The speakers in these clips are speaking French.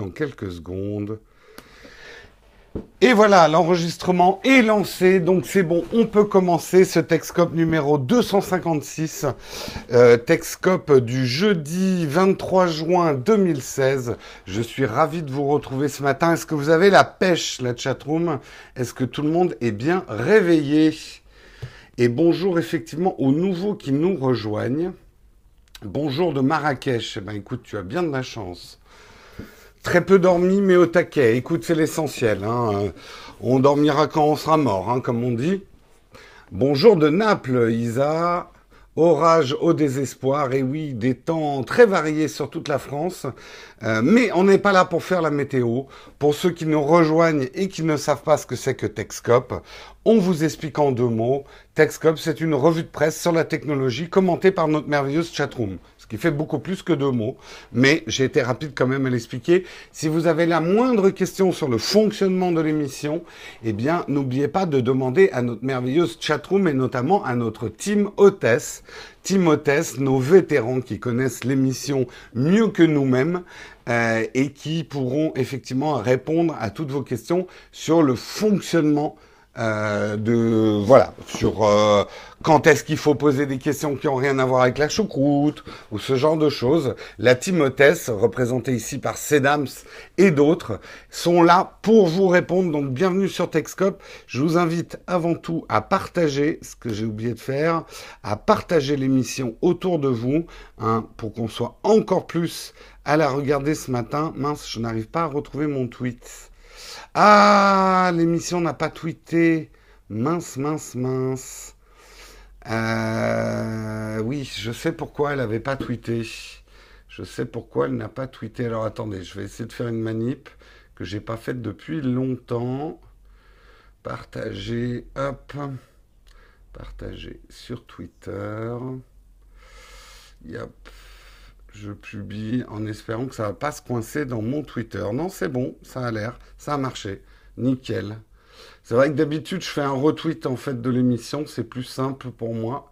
dans quelques secondes. Et voilà, l'enregistrement est lancé, donc c'est bon, on peut commencer ce Texcop numéro 256, euh, Texcop du jeudi 23 juin 2016. Je suis ravi de vous retrouver ce matin. Est-ce que vous avez la pêche, la chatroom? Est-ce que tout le monde est bien réveillé? Et bonjour effectivement aux nouveaux qui nous rejoignent. Bonjour de Marrakech. Eh ben écoute, tu as bien de la chance. Très peu dormi, mais au taquet. Écoute, c'est l'essentiel. Hein. On dormira quand on sera mort, hein, comme on dit. Bonjour de Naples, Isa. Orage au désespoir, et oui, des temps très variés sur toute la France. Euh, mais on n'est pas là pour faire la météo. Pour ceux qui nous rejoignent et qui ne savent pas ce que c'est que Texcop, on vous explique en deux mots. Texcop, c'est une revue de presse sur la technologie commentée par notre merveilleuse chatroom qui fait beaucoup plus que deux mots, mais j'ai été rapide quand même à l'expliquer. Si vous avez la moindre question sur le fonctionnement de l'émission, eh bien, n'oubliez pas de demander à notre merveilleuse chatroom et notamment à notre team hôtesse. Team hôtesse, nos vétérans qui connaissent l'émission mieux que nous-mêmes euh, et qui pourront effectivement répondre à toutes vos questions sur le fonctionnement euh, de voilà sur euh, quand est-ce qu'il faut poser des questions qui ont rien à voir avec la choucroute ou ce genre de choses. La team représentée ici par Sedams et d'autres, sont là pour vous répondre. Donc bienvenue sur Techscope. Je vous invite avant tout à partager ce que j'ai oublié de faire, à partager l'émission autour de vous, hein, pour qu'on soit encore plus à la regarder ce matin. Mince, je n'arrive pas à retrouver mon tweet. Ah, l'émission n'a pas tweeté. Mince, mince, mince. Euh, oui, je sais pourquoi elle n'avait pas tweeté. Je sais pourquoi elle n'a pas tweeté. Alors attendez, je vais essayer de faire une manip que j'ai pas faite depuis longtemps. Partager, hop. Partager sur Twitter. Yep je publie en espérant que ça va pas se coincer dans mon Twitter. Non, c'est bon, ça a l'air, ça a marché. Nickel. C'est vrai que d'habitude, je fais un retweet en fait de l'émission, c'est plus simple pour moi.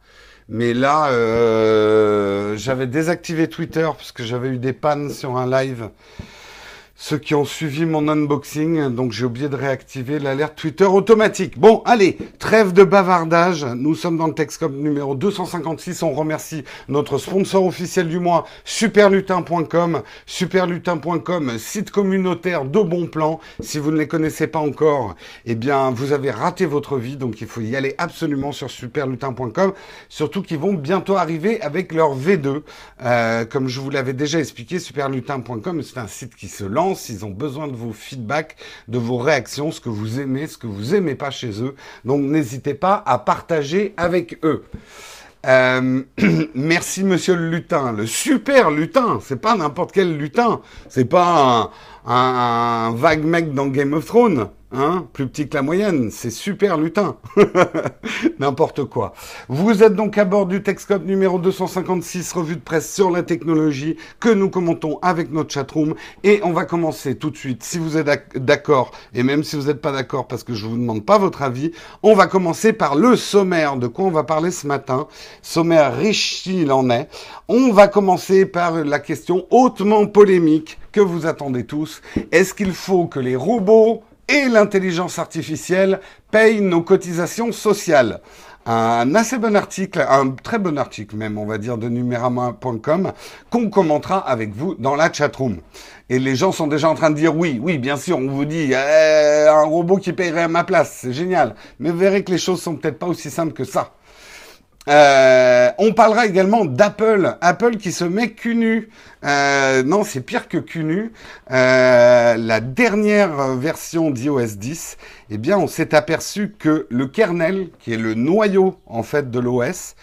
Mais là, euh, j'avais désactivé Twitter parce que j'avais eu des pannes sur un live ceux qui ont suivi mon unboxing, donc j'ai oublié de réactiver l'alerte Twitter automatique. Bon, allez, trêve de bavardage. Nous sommes dans le Texcom numéro 256. On remercie notre sponsor officiel du mois, superlutin.com. Superlutin.com, site communautaire de bons plans. Si vous ne les connaissez pas encore, eh bien, vous avez raté votre vie, donc il faut y aller absolument sur superlutin.com. Surtout qu'ils vont bientôt arriver avec leur V2. Euh, comme je vous l'avais déjà expliqué, superlutin.com, c'est un site qui se lance ils ont besoin de vos feedbacks, de vos réactions, ce que vous aimez, ce que vous aimez pas chez eux. Donc n'hésitez pas à partager avec eux. Euh, merci Monsieur le lutin, le super lutin. C'est pas n'importe quel lutin. C'est pas un, vague mec dans Game of Thrones. Hein, plus petit que la moyenne, c'est super lutin. N'importe quoi. Vous êtes donc à bord du Texcop numéro 256, revue de presse sur la technologie, que nous commentons avec notre chatroom. Et on va commencer tout de suite, si vous êtes d'accord, et même si vous n'êtes pas d'accord parce que je vous demande pas votre avis, on va commencer par le sommaire, de quoi on va parler ce matin? Sommaire riche il en est. On va commencer par la question hautement polémique vous attendez tous. Est-ce qu'il faut que les robots et l'intelligence artificielle paye nos cotisations sociales? Un assez bon article, un très bon article même, on va dire, de numérama.com, qu'on commentera avec vous dans la chatroom. Et les gens sont déjà en train de dire oui, oui, bien sûr, on vous dit eh, un robot qui paierait à ma place, c'est génial. Mais vous verrez que les choses sont peut-être pas aussi simples que ça. Euh, on parlera également d'Apple. Apple qui se met cul. Euh, non, c'est pire que cul. Euh, la dernière version d'iOS 10, eh bien, on s'est aperçu que le kernel, qui est le noyau en fait de l'OS,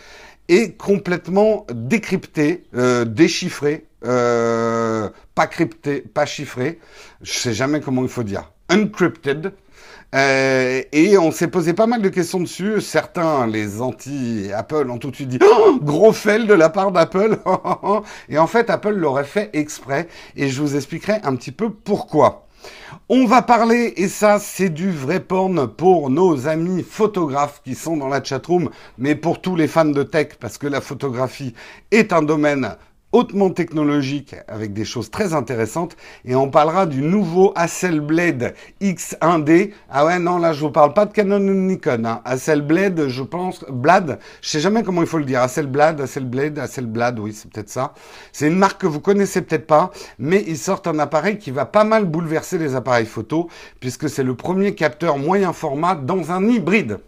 est complètement décrypté, déchiffré, pas crypté, pas chiffré. Je sais jamais comment il faut dire. Encrypted, euh, et on s'est posé pas mal de questions dessus. Certains, les anti-Apple, ont tout de suite dit oh, gros fail de la part d'Apple. et en fait, Apple l'aurait fait exprès. Et je vous expliquerai un petit peu pourquoi. On va parler, et ça c'est du vrai porn pour nos amis photographes qui sont dans la chatroom, mais pour tous les fans de tech, parce que la photographie est un domaine hautement technologique avec des choses très intéressantes et on parlera du nouveau Hasselblad X1D. Ah ouais, non, là, je vous parle pas de Canon ou Nikon. Hein. Hasselblad, je pense, Blad, je sais jamais comment il faut le dire. Hasselblad, Hasselblad, Hasselblad, oui, c'est peut-être ça. C'est une marque que vous connaissez peut-être pas, mais ils sortent un appareil qui va pas mal bouleverser les appareils photo puisque c'est le premier capteur moyen format dans un hybride.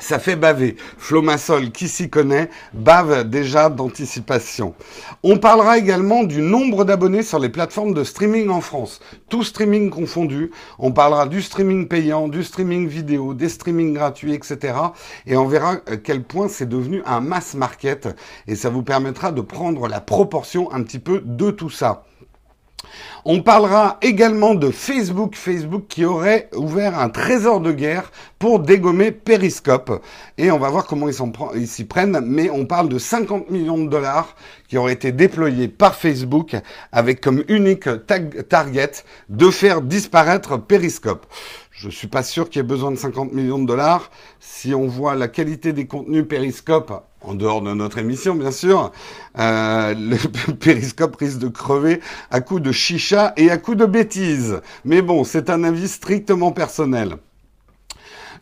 Ça fait baver. Flomasol, qui s'y connaît, bave déjà d'anticipation. On parlera également du nombre d'abonnés sur les plateformes de streaming en France. Tout streaming confondu. On parlera du streaming payant, du streaming vidéo, des streamings gratuits, etc. Et on verra à quel point c'est devenu un mass market. Et ça vous permettra de prendre la proportion un petit peu de tout ça. On parlera également de Facebook, Facebook qui aurait ouvert un trésor de guerre pour dégommer Periscope. Et on va voir comment ils s'y prennent, mais on parle de 50 millions de dollars qui auraient été déployés par Facebook avec comme unique target de faire disparaître Periscope. Je suis pas sûr qu'il y ait besoin de 50 millions de dollars. Si on voit la qualité des contenus Periscope en dehors de notre émission bien sûr, euh, le périscope risque de crever à coups de chicha et à coups de bêtises. Mais bon, c'est un avis strictement personnel.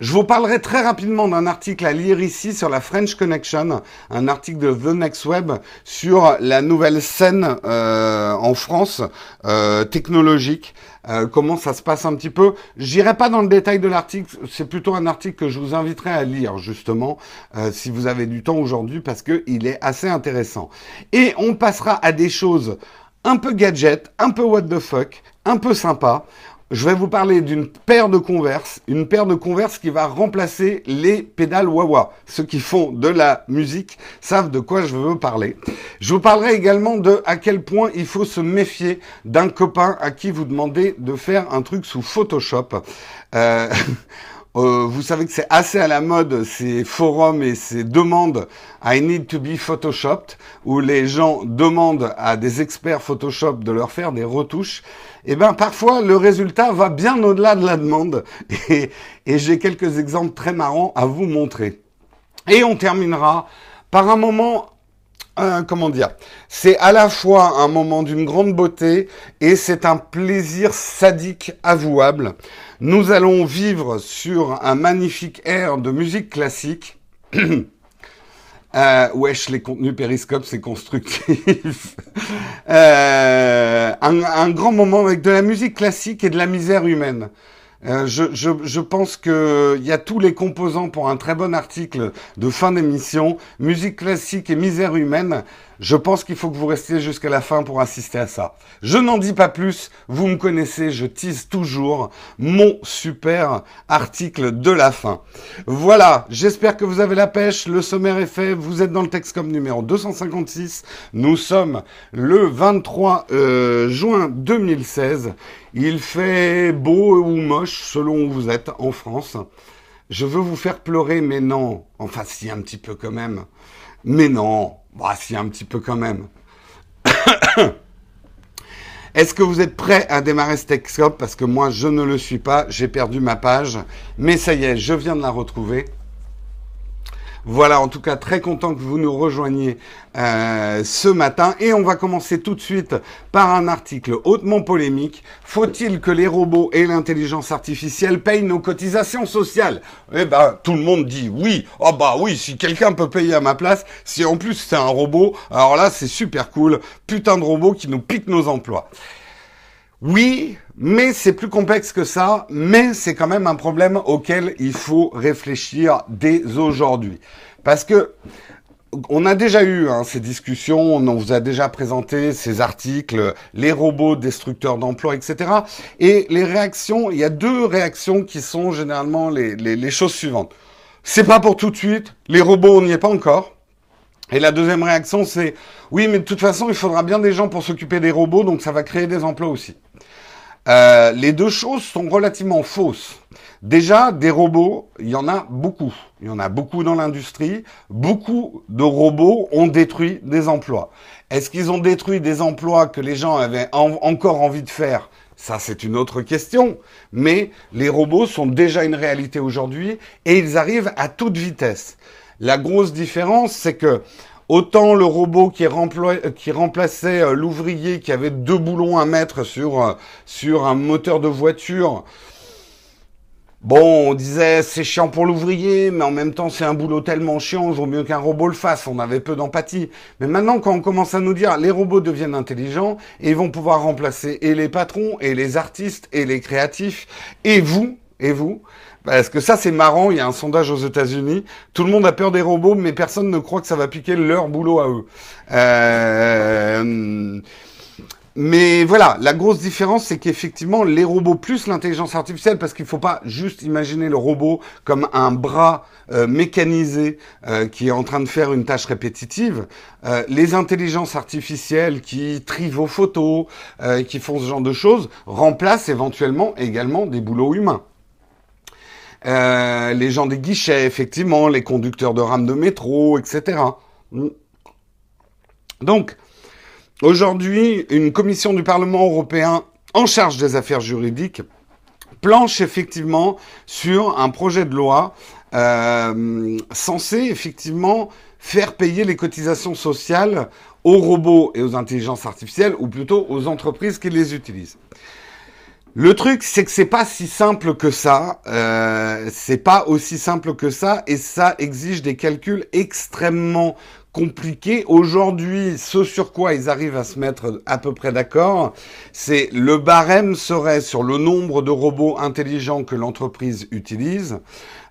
Je vous parlerai très rapidement d'un article à lire ici sur la French Connection, un article de The Next Web sur la nouvelle scène euh, en France euh, technologique. Euh, comment ça se passe un petit peu. J'irai pas dans le détail de l'article, c'est plutôt un article que je vous inviterai à lire justement euh, si vous avez du temps aujourd'hui parce que il est assez intéressant. Et on passera à des choses un peu gadget, un peu what the fuck, un peu sympa je vais vous parler d'une paire de converses, une paire de converses qui va remplacer les pédales Wawa. Ceux qui font de la musique savent de quoi je veux parler. Je vous parlerai également de à quel point il faut se méfier d'un copain à qui vous demandez de faire un truc sous Photoshop. Euh, Euh, vous savez que c'est assez à la mode ces forums et ces demandes I need to be photoshopped où les gens demandent à des experts Photoshop de leur faire des retouches. Et eh ben parfois le résultat va bien au-delà de la demande et, et j'ai quelques exemples très marrants à vous montrer. Et on terminera par un moment comment dire, c'est à la fois un moment d'une grande beauté et c'est un plaisir sadique avouable. Nous allons vivre sur un magnifique air de musique classique. Euh, wesh, les contenus périscope, c'est constructif. euh, un, grand moment avec de la musique classique et de la misère humaine. Euh, je, je, je, pense qu'il y a tous les composants pour un très bon article de fin d'émission. Musique classique et misère humaine. Je pense qu'il faut que vous restiez jusqu'à la fin pour assister à ça. Je n'en dis pas plus, vous me connaissez, je tease toujours mon super article de la fin. Voilà, j'espère que vous avez la pêche, le sommaire est fait, vous êtes dans le texte comme numéro 256. Nous sommes le 23 euh, juin 2016. Il fait beau ou moche selon où vous êtes en France. Je veux vous faire pleurer, mais non. Enfin, si, un petit peu quand même. Mais non. Bah, si, un petit peu quand même. Est-ce que vous êtes prêt à démarrer ce Texcope Parce que moi, je ne le suis pas. J'ai perdu ma page. Mais ça y est, je viens de la retrouver. Voilà, en tout cas, très content que vous nous rejoigniez euh, ce matin. Et on va commencer tout de suite par un article hautement polémique. Faut-il que les robots et l'intelligence artificielle payent nos cotisations sociales? Eh ben, tout le monde dit oui. Oh bah oui, si quelqu'un peut payer à ma place, si en plus c'est un robot, alors là c'est super cool. Putain de robot qui nous pique nos emplois. Oui, mais c'est plus complexe que ça, mais c'est quand même un problème auquel il faut réfléchir dès aujourd'hui. Parce que on a déjà eu hein, ces discussions, on vous a déjà présenté ces articles, les robots destructeurs d'emplois, etc. Et les réactions, il y a deux réactions qui sont généralement les, les, choses suivantes. C'est pas pour tout de suite, les robots, on n'y est pas encore. Et la deuxième réaction, c'est oui, mais de toute façon, il faudra bien des gens pour s'occuper des robots, donc ça va créer des emplois aussi. Euh, les deux choses sont relativement fausses. Déjà, des robots, il y en a beaucoup. Il y en a beaucoup dans l'industrie. Beaucoup de robots ont détruit des emplois. Est-ce qu'ils ont détruit des emplois que les gens avaient encore envie de faire? Ça, c'est une autre question. Mais les robots sont déjà une réalité aujourd'hui et ils arrivent à toute vitesse. La grosse différence, c'est que autant le robot qui, remplaçait euh, l'ouvrier qui avait deux boulons à mettre sur, euh, sur un moteur de voiture, Bon, on disait c'est chiant pour l'ouvrier, mais en même temps c'est un boulot tellement chiant, il vaut mieux qu'un robot le fasse. On avait peu d'empathie. Mais maintenant, quand on commence à nous dire les robots deviennent intelligents et vont pouvoir remplacer et les patrons et les artistes et les créatifs et vous et vous, parce que ça c'est marrant. Il y a un sondage aux États-Unis. Tout le monde a peur des robots, mais personne ne croit que ça va piquer leur boulot à eux. Euh, mais voilà, la grosse différence, c'est qu'effectivement, les robots plus l'intelligence artificielle, parce qu'il ne faut pas juste imaginer le robot comme un bras euh, mécanisé euh, qui est en train de faire une tâche répétitive. Les intelligences artificielles qui trient vos photos, qui font ce genre de choses, remplacent éventuellement également des boulots humains. Les gens des guichets, effectivement, les conducteurs de rames de métro, etc. Donc, Aujourd'hui, une commission du Parlement européen en charge des affaires juridiques planche effectivement sur un projet de loi euh, censé effectivement faire payer les cotisations sociales aux robots et aux intelligences artificielles, ou plutôt aux entreprises qui les utilisent. Le truc, c'est que c'est pas si simple que ça. Euh, c'est pas aussi simple que ça, et ça exige des calculs extrêmement compliqué. Aujourd'hui, ce sur quoi ils arrivent à se mettre à peu près d'accord, c'est le barème serait sur le nombre de robots intelligents que l'entreprise utilise.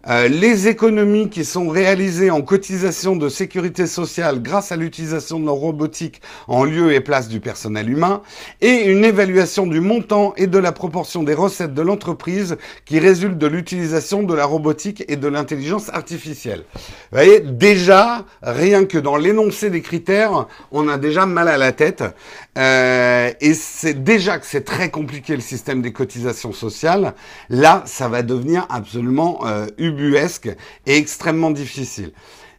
Euh, les économies qui sont réalisées en cotisation de sécurité sociale grâce à l'utilisation de la robotique en lieu et place du personnel humain, et une évaluation du montant et de la proportion des recettes de l'entreprise qui résultent de l'utilisation de la robotique et de l'intelligence artificielle. Vous voyez, déjà, rien que dans l'énoncé des critères, on a déjà mal à la tête. Euh, et c'est déjà que c'est très compliqué le système des cotisations sociales. Là, ça va devenir absolument euh, et extrêmement difficile.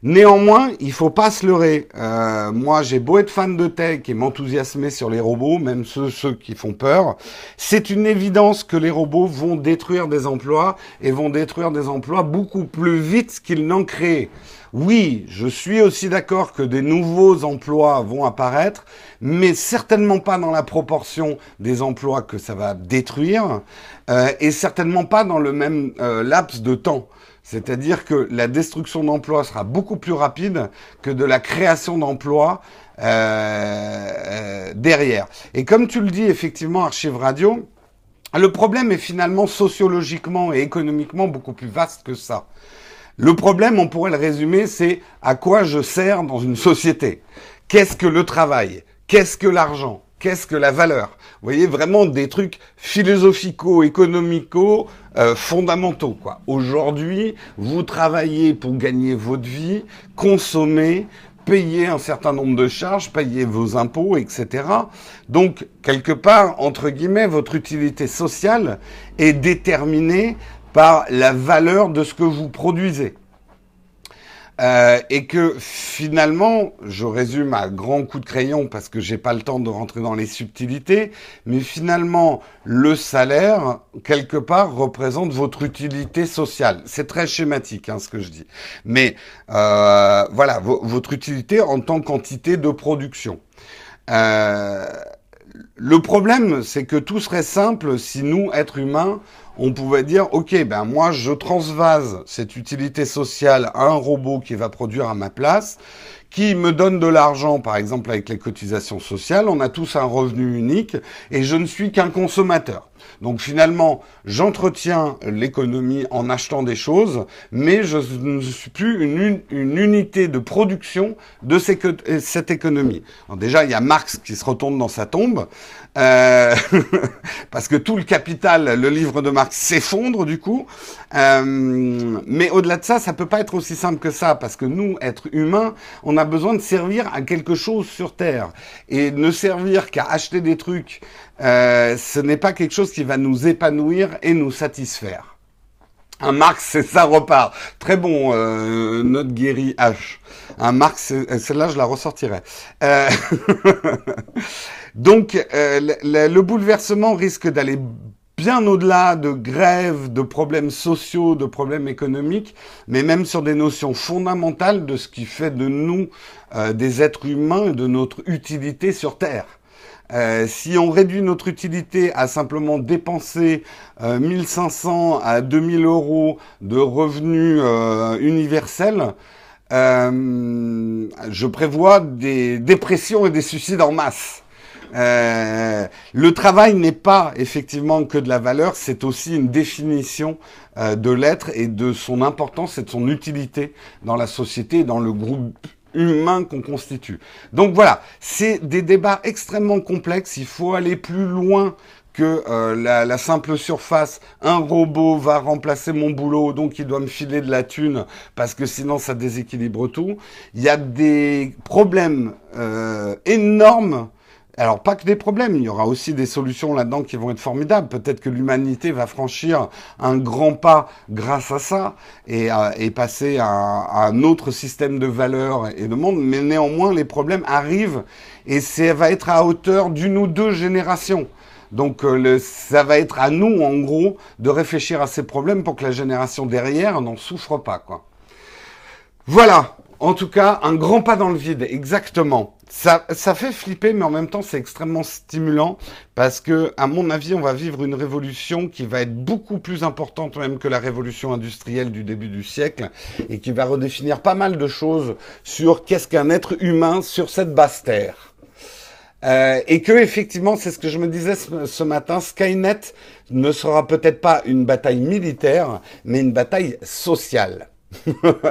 Néanmoins, il faut pas se leurrer. Euh, moi, j'ai beau être fan de tech et m'enthousiasmer sur les robots, même ceux, ceux qui font peur. C'est une évidence que les robots vont détruire des emplois et vont détruire des emplois beaucoup plus vite qu'ils n'en créent. Oui, je suis aussi d'accord que des nouveaux emplois vont apparaître, mais certainement pas dans la proportion des emplois que ça va détruire, euh, et certainement pas dans le même euh, laps de temps. C'est-à-dire que la destruction d'emplois sera beaucoup plus rapide que de la création d'emplois euh, derrière. Et comme tu le dis effectivement, Archive Radio, le problème est finalement sociologiquement et économiquement beaucoup plus vaste que ça. Le problème, on pourrait le résumer, c'est à quoi je sers dans une société. Qu'est-ce que le travail? Qu'est-ce que l'argent? Qu'est-ce que la valeur? Vous voyez, vraiment des trucs philosophico, économico, euh, fondamentaux. Quoi. Aujourd'hui, vous travaillez pour gagner votre vie, consommer, payer un certain nombre de charges, payer vos impôts, etc. Donc, quelque part, entre guillemets, votre utilité sociale est déterminée par la valeur de ce que vous produisez. Euh, et que finalement, je résume à grand coup de crayon parce que j'ai pas le temps de rentrer dans les subtilités, mais finalement, le salaire, quelque part, représente votre utilité sociale. C'est très schématique, hein, ce que je dis. Mais euh, voilà, votre utilité en tant qu'entité de production. Euh, le problème, c'est que tout serait simple si nous, êtres humains, on pouvait dire, ok, ben moi je transvase cette utilité sociale à un robot qui va produire à ma place, qui me donne de l'argent, par exemple avec les cotisations sociales, on a tous un revenu unique, et je ne suis qu'un consommateur. Donc finalement, j'entretiens l'économie en achetant des choses, mais je ne suis plus une, unité de production de cette économie. déjà, il y a Marx qui se retourne dans sa tombe, euh, parce que tout le capital, le livre de Marx, s'effondre du coup. Euh, mais au-delà de ça, ça peut pas être aussi simple que ça, parce que nous, êtres humains, on a besoin de servir à quelque chose sur Terre. Et ne servir qu'à acheter des trucs euh, ce n'est pas quelque chose qui va nous épanouir et nous satisfaire. Un Marx, c'est ça repart. Très bon, euh, notre guéri H. Un Marx, celle-là, je la ressortirai. Euh, donc, euh, le, le, bouleversement risque d'aller bien au-delà de grèves, de problèmes sociaux, de problèmes économiques, mais même sur des notions fondamentales de ce qui fait de nous euh, des êtres humains et de notre utilité sur Terre. Euh, si on réduit notre utilité à simplement dépenser 1500 à 2000 euros de revenus universels, je prévois des dépressions et des suicides en masse. Euh, le travail n'est pas effectivement que de la valeur, c'est aussi une définition euh, de l'être et de son importance et de son utilité dans la société et dans le groupe humain qu'on constitue. Donc voilà, c'est des débats extrêmement complexes, il faut aller plus loin que euh, la, simple surface, un robot va remplacer mon boulot, donc il doit me filer de la thune, parce que sinon ça déséquilibre tout. Il y a des problèmes euh, énormes alors pas que des problèmes, il y aura aussi des solutions là-dedans qui vont être formidables. Peut-être que l'humanité va franchir un grand pas grâce à ça et, et passer à, un autre système de valeurs et de monde. Mais néanmoins, les problèmes arrivent et ça va être à hauteur d'une ou deux générations. Donc euh, ça va être à nous, en gros, de réfléchir à ces problèmes pour que la génération derrière n'en souffre pas. Voilà, en tout cas, un grand pas dans le vide, exactement. Ça, ça fait flipper, mais en même temps, c'est extrêmement stimulant parce que, à mon avis, on va vivre une révolution qui va être beaucoup plus importante même que la révolution industrielle du début du siècle et qui va redéfinir pas mal de choses sur qu'est-ce qu'un être humain sur cette basse terre. Euh, et que effectivement, c'est ce que je me disais ce, ce matin, Skynet ne sera peut-être pas une bataille militaire, mais une bataille sociale.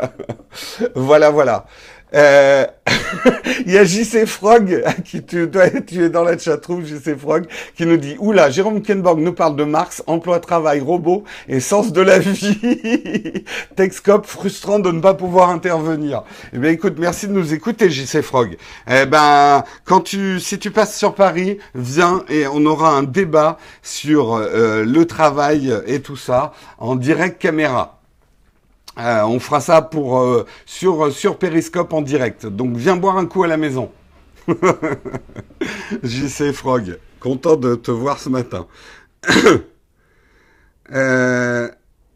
voilà, voilà. Euh, il y a JC Frog, qui tu, tu es dans la chatroom, JC Frog, qui nous dit, oula, Jérôme Kenborg nous parle de Marx, emploi, travail, robot et sens de la vie. Texcop, frustrant de ne pas pouvoir intervenir. Eh bien, écoute, merci de nous écouter, JC Frog. Eh ben, quand tu, si tu passes sur Paris, viens et on aura un débat sur euh, le travail et tout ça en direct caméra. Euh, on fera ça pour euh, sur sur Periscope en direct. Donc viens boire un coup à la maison. JC Frog, content de te voir ce matin. euh,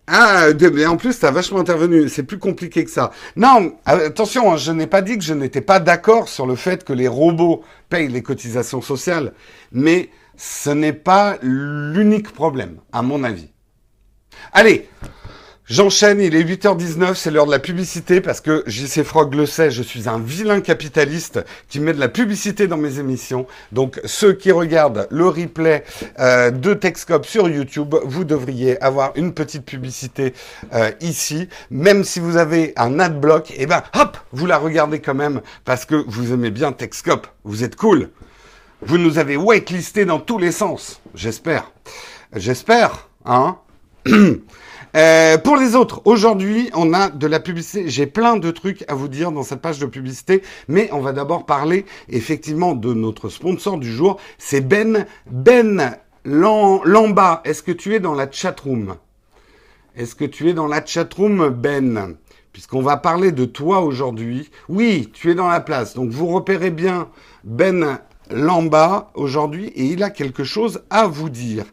ah, mais en plus, tu as vachement intervenu. C'est plus compliqué que ça. Non, attention, hein, je n'ai pas dit que je n'étais pas d'accord sur le fait que les robots payent les cotisations sociales, mais ce n'est pas l'unique problème, à mon avis. Allez, J'enchaîne, il est 8h19, c'est l'heure de la publicité parce que JC Frog le sait, je suis un vilain capitaliste qui met de la publicité dans mes émissions. Donc ceux qui regardent le replay euh, de Texcop sur YouTube, vous devriez avoir une petite publicité euh, ici. Même si vous avez un adblock, et eh ben hop, vous la regardez quand même parce que vous aimez bien Texcop, vous êtes cool. Vous nous avez waitlisté dans tous les sens, j'espère. J'espère, hein Euh, pour les autres, aujourd'hui, on a de la publicité. J'ai plein de trucs à vous dire dans cette page de publicité, mais on va d'abord parler effectivement de notre sponsor du jour. C'est Ben Ben Lamba. Est-ce que tu es dans la chatroom? Est-ce que tu es dans la chatroom, Ben? Puisqu'on va parler de toi aujourd'hui. Oui, tu es dans la place. Donc vous repérez bien Ben Lamba aujourd'hui et il a quelque chose à vous dire.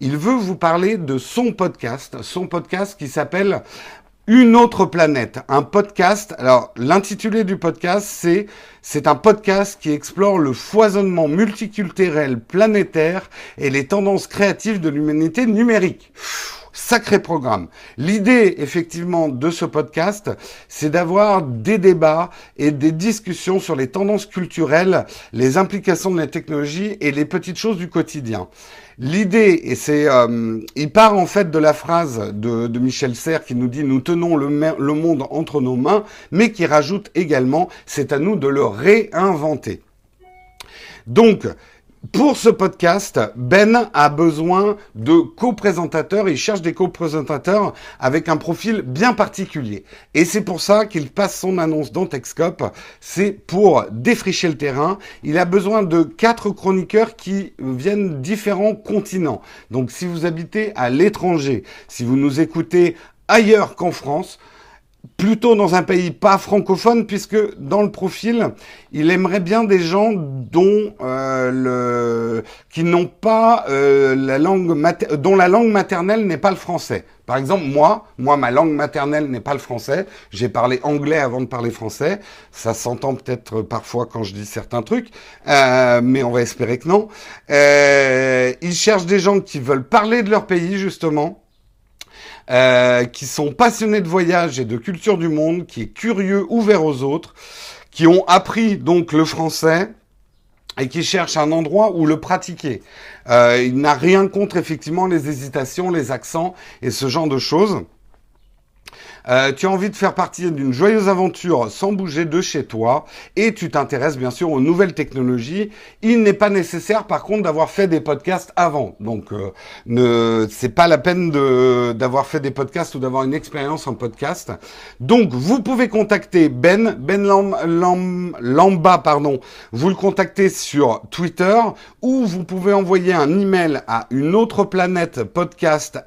Il veut vous parler de son podcast, son podcast qui s'appelle Une autre planète, un podcast. Alors l'intitulé du podcast c'est c'est un podcast qui explore le foisonnement multiculturel planétaire et les tendances créatives de l'humanité numérique. Sacré programme. L'idée, effectivement, de ce podcast, c'est d'avoir des débats et des discussions sur les tendances culturelles, les implications de la technologie et les petites choses du quotidien. L'idée, et c'est, euh, il part en fait de la phrase de, Michel Serres qui nous dit nous tenons le, le monde entre nos mains, mais qui rajoute également c'est à nous de le réinventer. Donc, pour ce podcast, Ben a besoin de co-présentateurs. Il cherche des co-présentateurs avec un profil bien particulier. Et c'est pour ça qu'il passe son annonce dans Texcop. C'est pour défricher le terrain. Il a besoin de quatre chroniqueurs qui viennent différents continents. Donc si vous habitez à l'étranger, si vous nous écoutez ailleurs qu'en France, plutôt dans un pays pas francophone, puisque dans le profil, il aimerait bien des gens dont euh, le qui n'ont pas euh, la langue dont la langue maternelle n'est pas le français. Par exemple, moi, moi, ma langue maternelle n'est pas le français. J'ai parlé anglais avant de parler français. Ça s'entend peut-être parfois quand je dis certains trucs, euh, mais on va espérer que non. Euh, ils cherchent des gens qui veulent parler de leur pays justement euh, qui sont passionnés de voyage et de culture du monde, qui est curieux, ouvert aux autres, qui ont appris donc le français et qui cherchent un endroit où le pratiquer. Euh, il n'a rien contre effectivement les hésitations, les accents et ce genre de choses. Euh, tu as envie de faire partie d'une joyeuse aventure sans bouger de chez toi et tu t'intéresses bien sûr aux nouvelles technologies. Il n'est pas nécessaire par contre d'avoir fait des podcasts avant. Donc euh, ne c'est pas la peine d'avoir fait des podcasts ou d'avoir une expérience en podcast. Donc vous pouvez contacter Ben Ben Lamba pardon. Vous le contactez sur Twitter ou vous pouvez envoyer un email à une autre planète podcast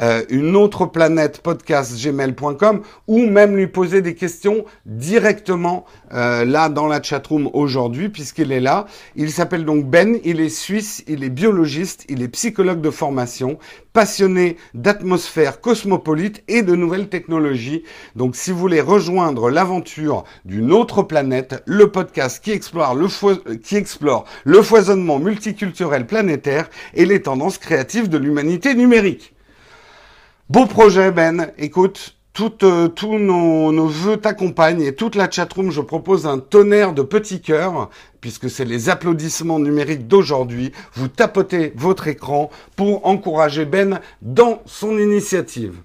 euh, une autre planète podcast gmail.com ou même lui poser des questions directement euh, là dans la chatroom aujourd'hui puisqu'il est là. Il s'appelle donc Ben, il est suisse, il est biologiste, il est psychologue de formation, passionné d'atmosphère cosmopolite et de nouvelles technologies. Donc si vous voulez rejoindre l'aventure d'une autre planète, le podcast qui explore le, qui explore le foisonnement multiculturel planétaire et les tendances créatives de l'humanité numérique. Beau projet, Ben. Écoute, euh, tous nos, nos vœux t'accompagnent et toute la chatroom, je propose un tonnerre de petits cœurs, puisque c'est les applaudissements numériques d'aujourd'hui. Vous tapotez votre écran pour encourager Ben dans son initiative.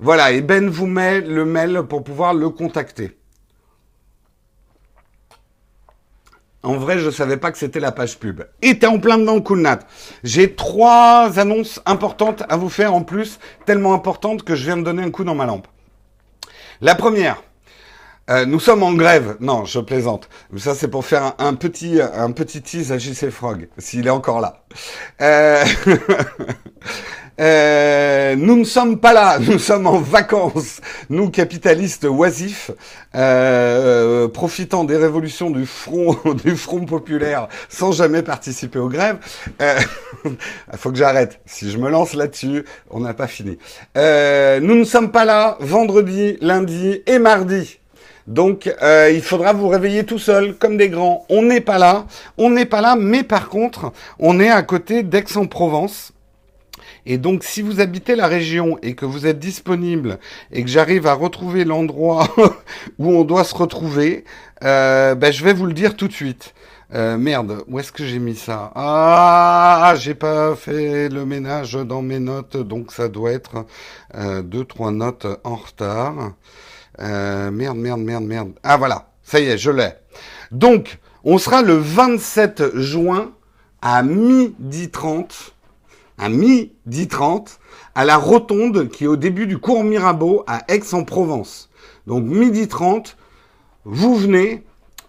Voilà, et Ben vous met le mail pour pouvoir le contacter. En vrai, je savais pas que c'était la page pub. Et t'es en plein dedans, Coolnat. J'ai trois annonces importantes à vous faire en plus, tellement importantes que je viens de donner un coup dans ma lampe. La première, euh, nous sommes en grève. Non, je plaisante. Ça, c'est pour faire un, petit, un petit tease à JC Frog, s'il est encore là. Euh... Euh, nous ne sommes pas là, nous sommes en vacances, nous capitalistes oisifs, euh, profitant des révolutions du front du front populaire sans jamais participer aux grèves. Euh, faut que j'arrête. Si je me lance là-dessus, on n'a pas fini. Euh, nous ne sommes pas là vendredi, lundi et mardi. Donc, euh, il faudra vous réveiller tout seul, comme des grands. On n'est pas là, on n'est pas là, mais par contre, on est à côté d'Aix-en-Provence. Et donc, si vous habitez la région et que vous êtes disponible et que j'arrive à retrouver l'endroit où on doit se retrouver, euh, ben, je vais vous le dire tout de suite. Euh, merde, où est-ce que j'ai mis ça? Ah, j'ai pas fait le ménage dans mes notes, donc ça doit être euh, deux, trois notes en retard. Euh, merde, merde, merde, merde. Ah voilà, ça y est, je l'ai. Donc, on sera le 27 juin à midi 30 à midi 30 à la rotonde qui est au début du cours Mirabeau à Aix-en-Provence. Donc midi 30, vous venez,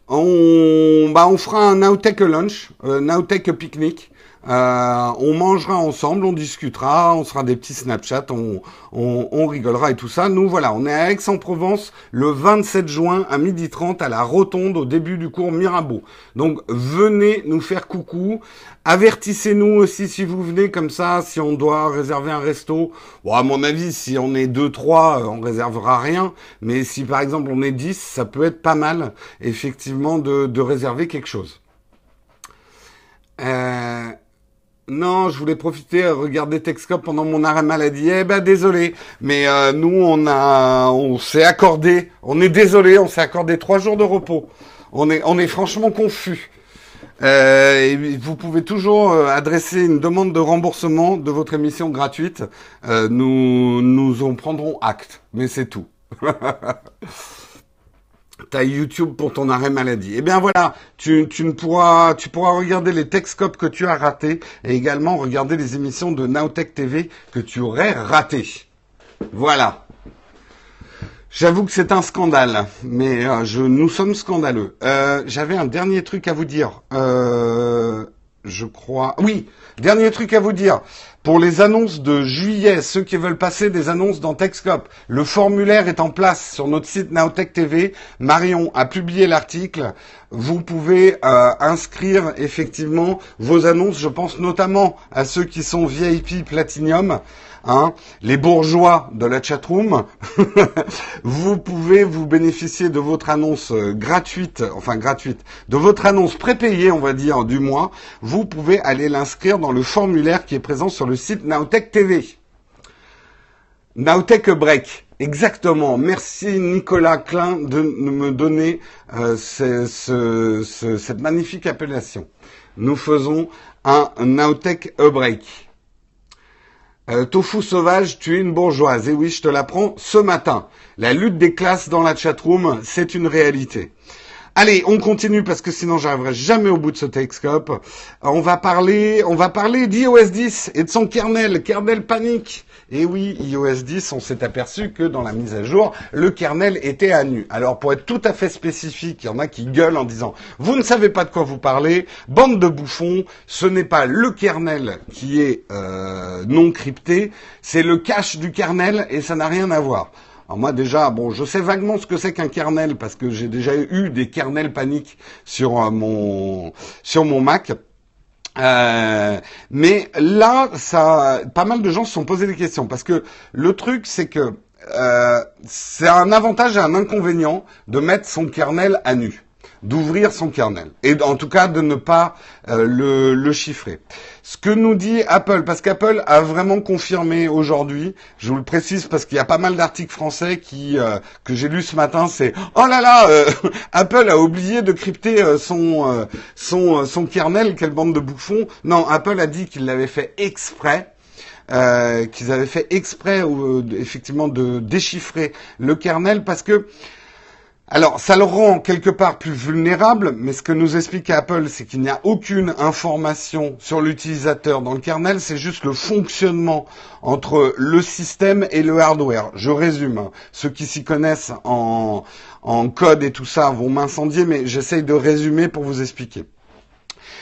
on, bah, on fera un Nowtech lunch, euh, Nowtech pique-nique. Euh, on mangera ensemble, on discutera, on sera des petits Snapchat, on, on, on, rigolera et tout ça. Nous, voilà, on est à Aix-en-Provence le 27 juin à 12h30 à la Rotonde au début du cours Mirabeau. Donc, venez nous faire coucou. Avertissez-nous aussi si vous venez comme ça, si on doit réserver un resto. Bon, à mon avis, si on est 2-3, on réservera rien. Mais si par exemple on est 10, ça peut être pas mal, effectivement, de, de réserver quelque chose. Euh, non, je voulais profiter, regarder Texcop pendant mon arrêt maladie. Eh ben désolé, mais euh, nous on a, on s'est accordé, on est désolé, on s'est accordé trois jours de repos. On est, on est franchement confus. Euh, vous pouvez toujours euh, adresser une demande de remboursement de votre émission gratuite. Euh, nous, nous en prendrons acte, mais c'est tout. T'as YouTube pour ton arrêt maladie. Eh bien voilà, tu, ne pourras, tu pourras regarder les Techscopes que tu as ratés et également regarder les émissions de Nowtech TV que tu aurais ratées. Voilà. J'avoue que c'est un scandale, mais euh, je, nous sommes scandaleux. Euh, J'avais un dernier truc à vous dire. Euh, je crois. Oui, dernier truc à vous dire. Pour les annonces de juillet, ceux qui veulent passer des annonces dans Techscope, le formulaire est en place sur notre site Nowtech TV. Marion a publié l'article. Vous pouvez euh, inscrire effectivement vos annonces. Je pense notamment à ceux qui sont VIP Platinum. Hein, les bourgeois de la chatroom, vous pouvez vous bénéficier de votre annonce euh, gratuite, enfin gratuite, de votre annonce prépayée, on va dire, du mois. Vous pouvez aller l'inscrire dans le formulaire qui est présent sur le site Nowtech TV. Nowtech Break. Exactement. Merci Nicolas Klein de me donner euh, cette magnifique appellation. Nous faisons un Nowtech Break. Euh, tofu sauvage, tu es une bourgeoise. Et oui, je te l'apprends ce matin. La lutte des classes dans la chatroom, c'est une réalité. Allez, on continue parce que sinon j'arriverai jamais au bout de ce Texcope. On va parler, on va parler d'iOS 10 et de son kernel, kernel panique. Et oui, iOS 10, on s'est aperçu que dans la mise à jour, le kernel était à nu. Alors pour être tout à fait spécifique, il y en a qui gueulent en disant vous ne savez pas de quoi vous parlez, bande de bouffons, ce n'est pas le kernel qui est euh, non crypté, c'est le cache du kernel et ça n'a rien à voir. Alors moi déjà, bon, je sais vaguement ce que c'est qu'un kernel parce que j'ai déjà eu des kernels paniques sur euh, mon sur mon Mac. Euh, mais là, ça, pas mal de gens se sont posé des questions. Parce que le truc, c'est que euh, c'est un avantage et un inconvénient de mettre son kernel à nu d'ouvrir son kernel et en tout cas de ne pas euh, le, le, chiffrer. Ce que nous dit Apple, parce qu'Apple a vraiment confirmé aujourd'hui, je vous le précise parce qu'il y a pas mal d'articles français qui euh, que j'ai lu ce matin, c'est oh là là, euh, Apple a oublié de crypter son son son kernel, quelle bande de bouffons. Non, Apple a dit qu'il l'avait fait exprès. qu'ils avaient fait exprès effectivement de déchiffrer le kernel parce que alors, ça le rend quelque part plus vulnérable, mais ce que nous explique Apple, c'est qu'il n'y a aucune information sur l'utilisateur dans le kernel, c'est juste le fonctionnement entre le système et le hardware. Je résume. Hein. Ceux qui s'y connaissent en, en code et tout ça vont m'incendier, mais j'essaye de résumer pour vous expliquer.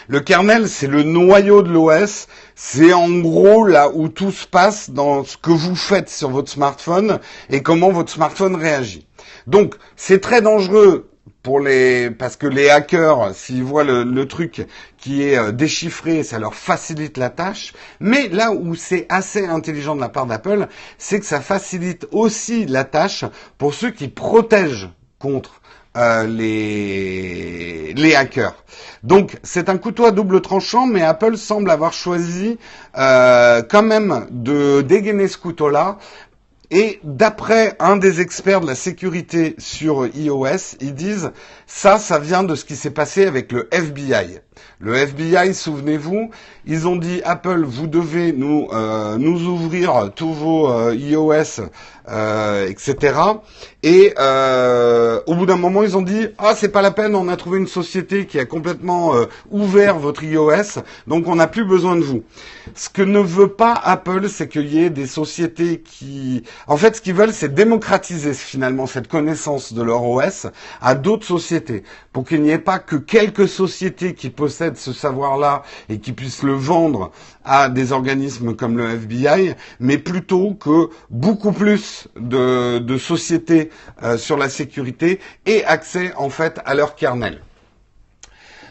Le kernel, c'est le noyau de l'OS. C'est en gros là où tout se passe dans ce que vous faites sur votre smartphone et comment votre smartphone réagit. Donc, c'est très dangereux pour les parce que les hackers s'ils voient le, truc qui est euh, déchiffré ça leur facilite la tâche. Mais là où c'est assez intelligent de la part d'Apple c'est que ça facilite aussi la tâche pour ceux qui protègent contre euh, les les hackers. Donc c'est un couteau à double tranchant mais Apple semble avoir choisi euh, quand même de dégainer ce couteau là et d'après un des experts de la sécurité sur iOS, ils disent ça, ça vient de ce qui s'est passé avec le FBI. Le FBI, souvenez-vous, ils ont dit Apple, vous devez nous euh, nous ouvrir tous vos euh, iOS, euh, etc. Et au bout d'un moment, ils ont dit ah c'est pas la peine, on a trouvé une société qui a complètement ouvert votre iOS, donc on n'a plus besoin de vous. Ce que ne veut pas Apple, c'est qu'il y ait des sociétés qui, en fait, ce qu'ils veulent, c'est démocratiser finalement cette connaissance de leur OS à d'autres sociétés, pour qu'il n'y ait pas que quelques sociétés qui possèdent ce savoir-là et qui puissent le vendre à des organismes comme le FBI, mais plutôt que beaucoup plus de, sociétés euh, sur la sécurité aient accès en fait à leur kernel.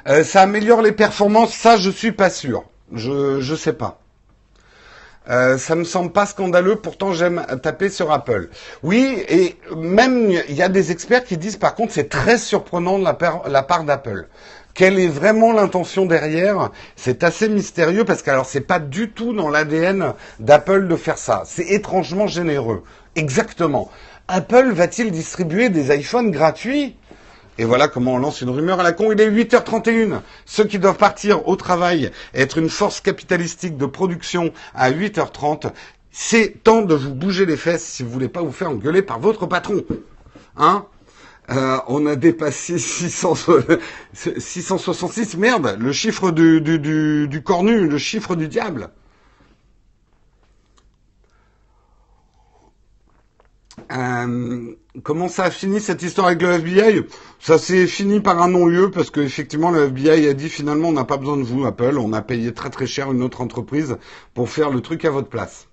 Euh, ça améliore les performances, ça je suis pas sûr. Je je sais pas. Euh, ça me semble pas scandaleux, pourtant j'aime taper sur Apple. Oui, et même il y a des experts qui disent par contre c'est très surprenant de la, la part d'Apple. Quelle est vraiment l'intention derrière? C'est assez mystérieux parce que alors c'est pas du tout dans l'ADN d'Apple de faire ça. C'est étrangement généreux. Exactement. Apple va-t-il distribuer des iPhones gratuits? Et voilà comment on lance une rumeur à la con. Il est 8h31. Ceux qui doivent partir au travail, être une force capitalistique de production à 8h30, c'est temps de vous bouger les fesses si vous voulez pas vous faire engueuler par votre patron. Hein? Euh, on a dépassé 666. Merde, le chiffre du, du, du, du cornu, le chiffre du diable. Euh, comment ça a fini cette histoire avec le FBI Ça s'est fini par un non-lieu parce que effectivement le FBI a dit finalement on n'a pas besoin de vous Apple, on a payé très très cher une autre entreprise pour faire le truc à votre place.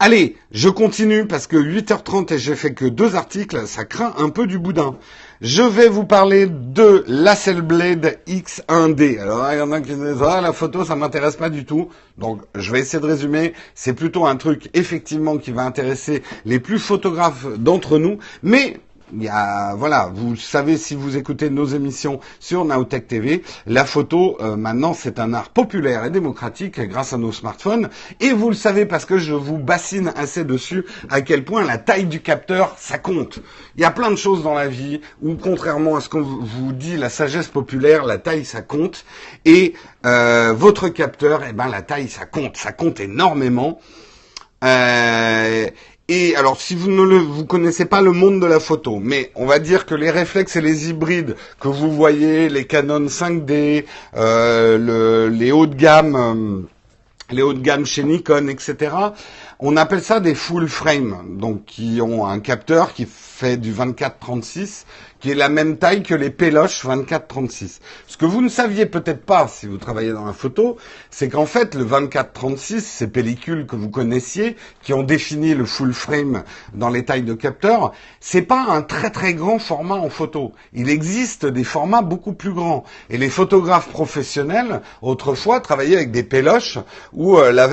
Allez, je continue parce que 8h30 et j'ai fait que deux articles, ça craint un peu du boudin. Je vais vous parler de l'Asselblade X1D. Alors, il y en a qui disent, ah, la photo, ça m'intéresse pas du tout. Donc, je vais essayer de résumer. C'est plutôt un truc, effectivement, qui va intéresser les plus photographes d'entre nous. Mais il y a, voilà, vous savez si vous écoutez nos émissions sur Naotech TV, la photo euh, maintenant c'est un art populaire et démocratique grâce à nos smartphones. Et vous le savez parce que je vous bassine assez dessus à quel point la taille du capteur ça compte. Il y a plein de choses dans la vie où contrairement à ce qu'on vous dit la sagesse populaire, la taille ça compte et euh, votre capteur, eh ben la taille ça compte, ça compte énormément. Euh, et alors, si vous ne le, vous connaissez pas le monde de la photo, mais on va dire que les réflexes et les hybrides que vous voyez, les Canon 5D, euh, le, les hauts de gamme, euh, les hauts de gamme chez Nikon, etc. On appelle ça des full frame, donc qui ont un capteur qui fait du 24-36 qui est la même taille que les péloches 24-36. Ce que vous ne saviez peut-être pas si vous travaillez dans la photo, c'est qu'en fait le 24-36, ces pellicules que vous connaissiez, qui ont défini le full frame dans les tailles de capteurs, c'est pas un très très grand format en photo. Il existe des formats beaucoup plus grands. Et les photographes professionnels, autrefois, travaillaient avec des péloches où euh, la,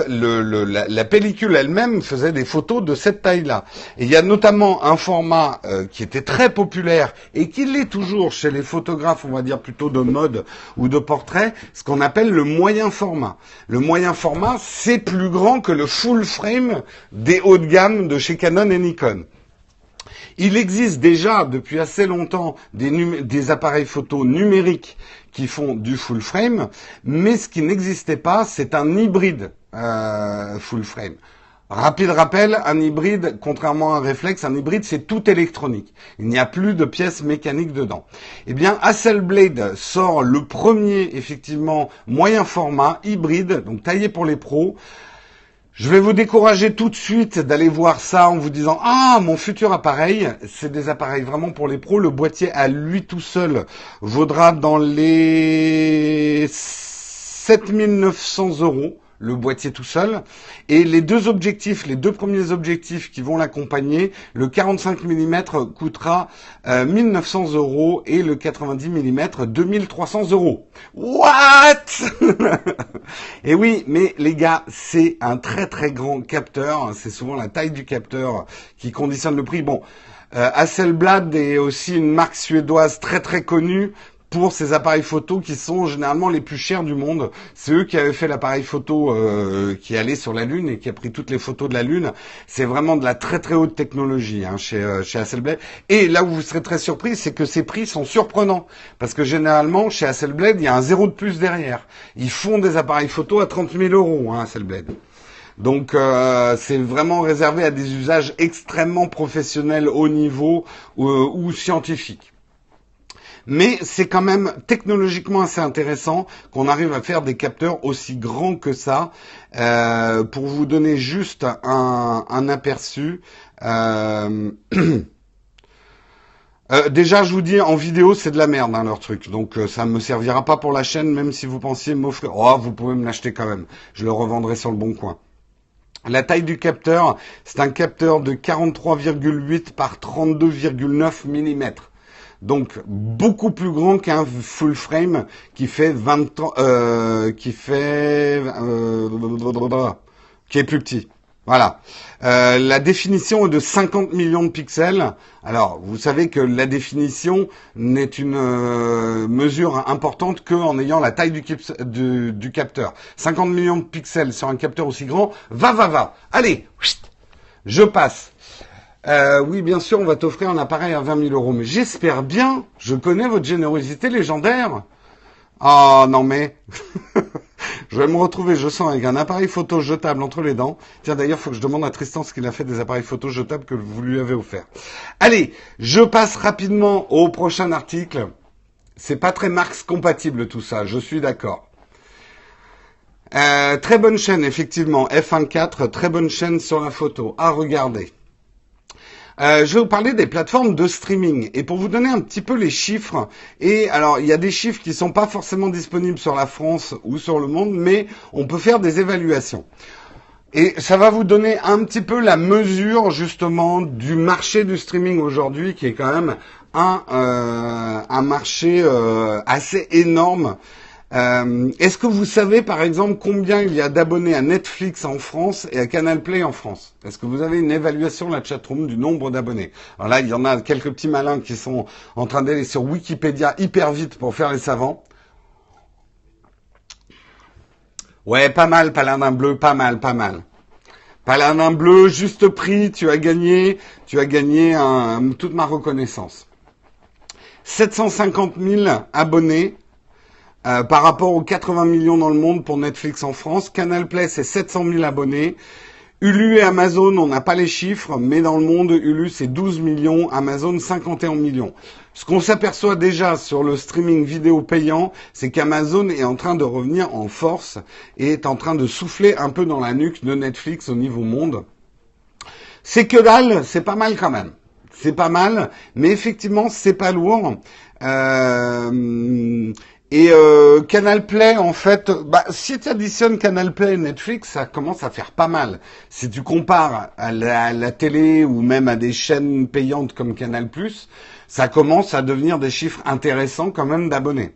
la, pellicule elle-même faisait des photos de cette taille-là. Et il y a notamment un format euh, qui était très populaire et qu'il est toujours chez les photographes, on va dire plutôt de mode ou de portrait, ce qu'on appelle le moyen format. Le moyen format, c'est plus grand que le full frame des hauts de gamme de chez Canon et Nikon. Il existe déjà depuis assez longtemps des, des appareils photo numériques qui font du full frame, mais ce qui n'existait pas, c'est un hybride euh, full frame. Rapide rappel, un hybride, contrairement à un réflexe, un hybride c'est tout électronique. Il n'y a plus de pièces mécaniques dedans. Eh bien, Hasselblad sort le premier, effectivement, moyen format, hybride, donc taillé pour les pros. Je vais vous décourager tout de suite d'aller voir ça en vous disant ah mon futur appareil, c'est des appareils vraiment pour les pros. Le boîtier à lui tout seul vaudra dans les 7900 euros le boîtier tout seul. Et les deux objectifs, les deux premiers objectifs qui vont l'accompagner, le 45 mm coûtera 1900 euh, euros et le 90 mm 2300 euros. What? Et oui, mais les gars, c'est un très très grand capteur. C'est souvent la taille du capteur qui conditionne le prix. Bon. Euh, Hasselblad est aussi une marque suédoise très très connue pour ces appareils photo qui sont généralement les plus chers du monde. C'est eux qui avaient fait l'appareil photo euh, qui allait sur la Lune et qui a pris toutes les photos de la Lune. C'est vraiment de la très très haute technologie hein, chez, euh, chez Hasselblad. Et là où vous serez très surpris, c'est que ces prix sont surprenants. Parce que généralement, chez Hasselblad, il y a un zéro de plus derrière. Ils font des appareils photo à 30 000 euros, hein, Hasselblad. Donc euh, c'est vraiment réservé à des usages extrêmement professionnels, haut niveau ou scientifiques mais c'est quand même technologiquement assez intéressant qu'on arrive à faire des capteurs aussi grands que ça. Euh, pour vous donner juste un, aperçu. Euh, euh, déjà, je vous dis, en vidéo, c'est de la merde, hein, leur truc. Donc, ça ne me servira pas pour la chaîne, même si vous pensiez m'offrir. Oh, vous pouvez me l'acheter quand même. Je le revendrai sur le bon coin. La taille du capteur, c'est un capteur de 43,8 par 32,9 mm donc beaucoup plus grand qu'un full frame qui fait 20 ans, euh, qui fait, euh, qui est plus petit. Voilà. Euh, la définition est de 50 millions de pixels. Alors, vous savez que la définition n'est une euh, mesure importante qu'en ayant la taille du, capteur. 50 millions de pixels sur un capteur aussi grand, va, va, va. Allez, je passe. Euh, oui, bien sûr, on va t'offrir un appareil à 20 000 euros. Mais j'espère bien, je connais votre générosité légendaire. Ah non mais, je vais me retrouver, je sens, avec un appareil photo jetable entre les dents. Tiens, d'ailleurs, faut que je demande à Tristan ce qu'il a fait des appareils photo jetables que vous lui avez offert. Allez, je passe rapidement au prochain article. C'est pas très Marx compatible tout ça, je suis d'accord. Euh, très bonne chaîne, effectivement. F1.4, très bonne chaîne sur la photo. À regarder. Euh, je vais vous parler des plateformes de streaming et pour vous donner un petit peu les chiffres. Et alors, il y a des chiffres qui sont pas forcément disponibles sur la France ou sur le monde, mais on peut faire des évaluations. Et ça va vous donner un petit peu la mesure justement du marché du streaming aujourd'hui, qui est quand même un, euh, un marché euh, assez énorme euh, Est-ce que vous savez par exemple combien il y a d'abonnés à Netflix en France et à Canal Play en France? Est-ce que vous avez une évaluation la chatroom du nombre d'abonnés? Alors là, il y en a quelques petits malins qui sont en train d'aller sur Wikipédia hyper vite pour faire les savants. Ouais, pas mal, Paladin bleu, pas mal, pas mal. Paladin bleu, juste prix, tu as gagné, tu as gagné toute ma reconnaissance. 750 000 abonnés euh, par rapport aux 80 millions dans le monde pour Netflix en France. Canal Play, c'est 700 000 abonnés. Hulu et Amazon, on n'a pas les chiffres, mais dans le monde, Hulu, c'est 12 millions, Amazon, 51 millions. Ce qu'on s'aperçoit déjà sur le streaming vidéo payant, c'est qu'Amazon est en train de revenir en force et est en train de souffler un peu dans la nuque de Netflix au niveau monde. C'est que dalle, c'est pas mal quand même. C'est pas mal, mais effectivement, c'est pas lourd. Euh, et euh, Canal Play, en fait, bah, si tu additionnes Canal Play et Netflix, ça commence à faire pas mal. Si tu compares à la, télé ou même à des chaînes payantes comme Canal+, ça commence à devenir des chiffres intéressants quand même d'abonnés.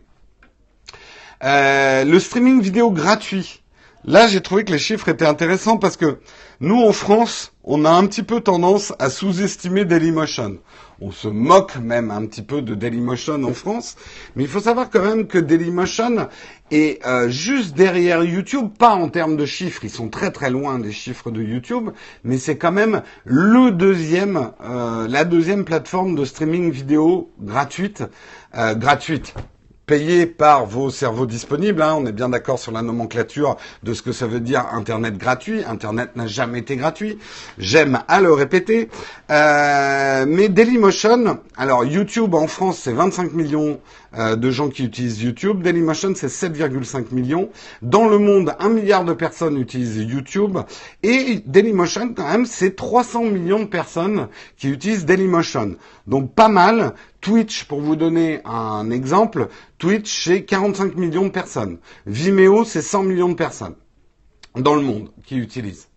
Euh, le streaming vidéo gratuit. Là, j'ai trouvé que les chiffres étaient intéressants parce que nous, en France, on a un petit peu tendance à sous-estimer Dailymotion on se moque même un petit peu de Dailymotion en France, mais il faut savoir quand même que Dailymotion est euh, juste derrière YouTube, pas en termes de chiffres, ils sont très très loin des chiffres de YouTube, mais c'est quand même le deuxième, euh, la deuxième plateforme de streaming vidéo gratuite, euh, gratuite payé par vos cerveaux disponibles. Hein. On est bien d'accord sur la nomenclature de ce que ça veut dire Internet gratuit. Internet n'a jamais été gratuit. J'aime à le répéter. Euh, mais Dailymotion, alors YouTube en France, c'est 25 millions euh, de gens qui utilisent YouTube. Dailymotion, c'est 7,5 millions. Dans le monde, un milliard de personnes utilisent YouTube. Et Dailymotion, quand même, c'est 300 millions de personnes qui utilisent Dailymotion. Donc pas mal. Twitch, pour vous donner un exemple, Twitch, c'est 45 millions de personnes. Vimeo, c'est 100 millions de personnes dans le monde qui utilisent.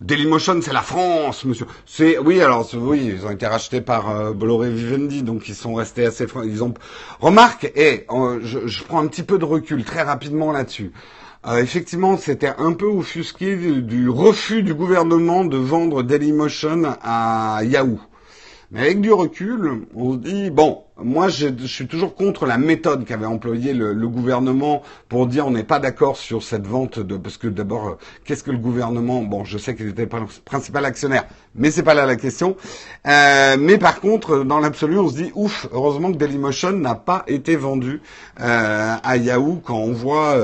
Dailymotion, c'est la France, monsieur. C'est oui, alors oui, ils ont été rachetés par euh, Bolloré Vivendi, donc ils sont restés assez. Ils ont remarque. Et je, je, prends un petit peu de recul très rapidement là-dessus. Euh, effectivement, c'était un peu offusqué du, refus du gouvernement de vendre Dailymotion à Yahoo. Mais avec du recul, on se dit, bon, moi je, suis toujours contre la méthode qu'avait employée le, gouvernement pour dire on n'est pas d'accord sur cette vente de... Parce que d'abord, euh, qu'est-ce que le gouvernement... Bon, je sais qu'il était principal actionnaire, mais c'est pas là la question. Euh, mais par contre, dans l'absolu, on se dit, ouf, heureusement que Dailymotion n'a pas été vendu euh, à Yahoo quand on voit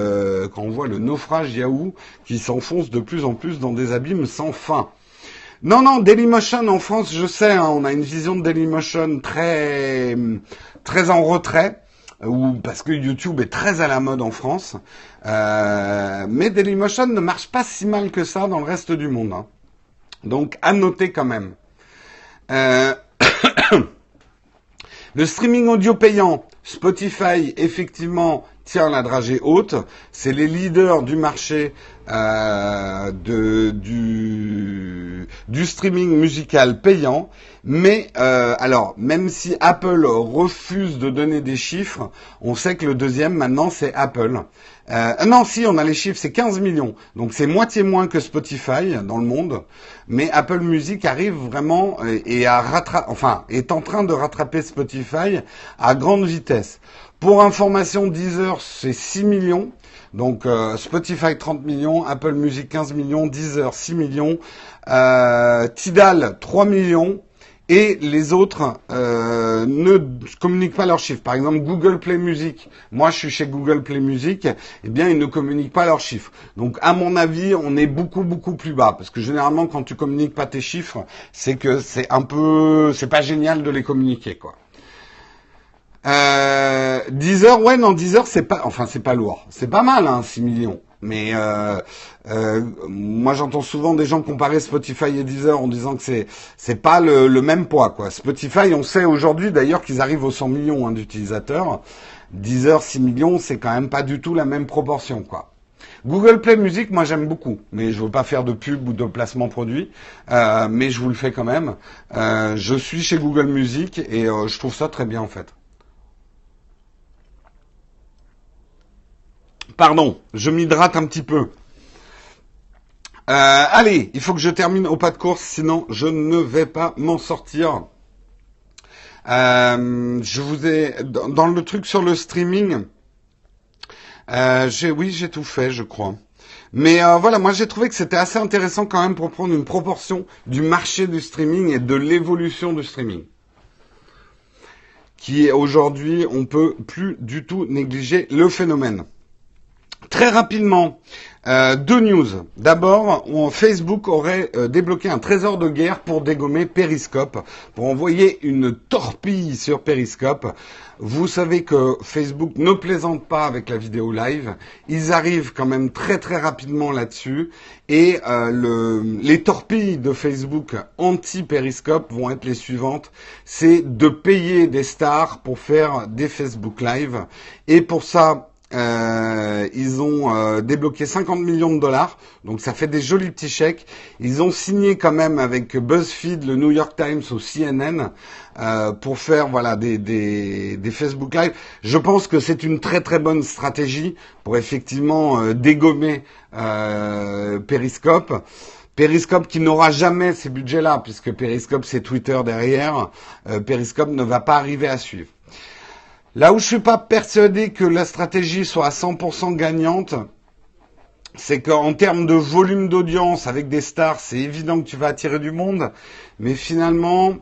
quand on voit le naufrage Yahoo qui s'enfonce de plus en plus dans des abîmes sans fin. Non, non, Dailymotion en France, je sais, hein, on a une vision de Dailymotion très, très en retrait, ou parce que YouTube est très à la mode en France. Euh, mais Dailymotion ne marche pas si mal que ça dans le reste du monde. Hein. Donc, à noter quand même. Euh, le streaming audio payant, Spotify, effectivement, tient la dragée haute. C'est les leaders du marché euh, de, du, streaming musical payant. Mais euh, alors, même si Apple refuse de donner des chiffres, on sait que le deuxième maintenant c'est Apple. Euh, non, si on a les chiffres, c'est 15 millions. Donc c'est moitié moins que Spotify dans le monde. Mais Apple Music arrive vraiment et, a enfin est en train de rattraper Spotify à grande vitesse. Pour information, Deezer c'est 6 millions. Donc euh, Spotify 30 millions, Apple Music 15 millions, Deezer 6 millions, euh, Tidal 3 millions et les autres euh, ne communiquent pas leurs chiffres. Par exemple, Google Play Music, moi je suis chez Google Play Music, eh bien ils ne communiquent pas leurs chiffres. Donc à mon avis, on est beaucoup beaucoup plus bas parce que généralement quand tu communiques pas tes chiffres, c'est que c'est un peu, c'est pas génial de les communiquer quoi. Euh, 10 heures, ouais, non, 10 heures, c'est pas, enfin, c'est pas lourd. C'est pas mal, hein, 6 millions. Mais euh, euh, moi, j'entends souvent des gens comparer Spotify et Deezer en disant que c'est c'est pas le, même poids, quoi. Spotify, on sait aujourd'hui d'ailleurs qu'ils arrivent aux 100 millions hein, d'utilisateurs. Deezer, 6 millions, c'est quand même pas du tout la même proportion, quoi. Google Play Music, moi j'aime beaucoup, mais je veux pas faire de pub ou de placement produit, euh, mais je vous le fais quand même. Euh, je suis chez Google Music et euh, je trouve ça très bien en fait. Pardon, je m'hydrate un petit peu. allez, il faut que je termine au pas de course, sinon je ne vais pas m'en sortir. je vous ai dans le truc sur le streaming. Euh, oui, j'ai tout fait, je crois. Mais euh, voilà, moi j'ai trouvé que c'était assez intéressant quand même pour prendre une proportion du marché du streaming et de l'évolution du streaming. Qui aujourd'hui, on peut plus du tout négliger le phénomène. Très rapidement, euh, deux news. D'abord, Facebook aurait euh, débloqué un trésor de guerre pour dégommer Periscope, pour envoyer une torpille sur Periscope. Vous savez que Facebook ne plaisante pas avec la vidéo live. Ils arrivent quand même très très rapidement là-dessus. Et euh, les torpilles de Facebook anti-Periscope vont être les suivantes. C'est de payer des stars pour faire des Facebook Live. Et pour ça, euh, ils ont euh, débloqué 50 millions de dollars, donc ça fait des jolis petits chèques. Ils ont signé quand même avec BuzzFeed, le New York Times ou CNN euh, pour faire voilà des, des, Facebook Live. Je pense que c'est une très très bonne stratégie pour effectivement dégommer Periscope. Periscope qui n'aura jamais ces budgets-là, puisque Periscope c'est Twitter derrière, Periscope ne va pas arriver à suivre. Là où je suis pas persuadé que la stratégie soit à 100% gagnante, c'est qu'en termes de volume d'audience avec des stars, c'est évident que tu vas attirer du monde, mais finalement,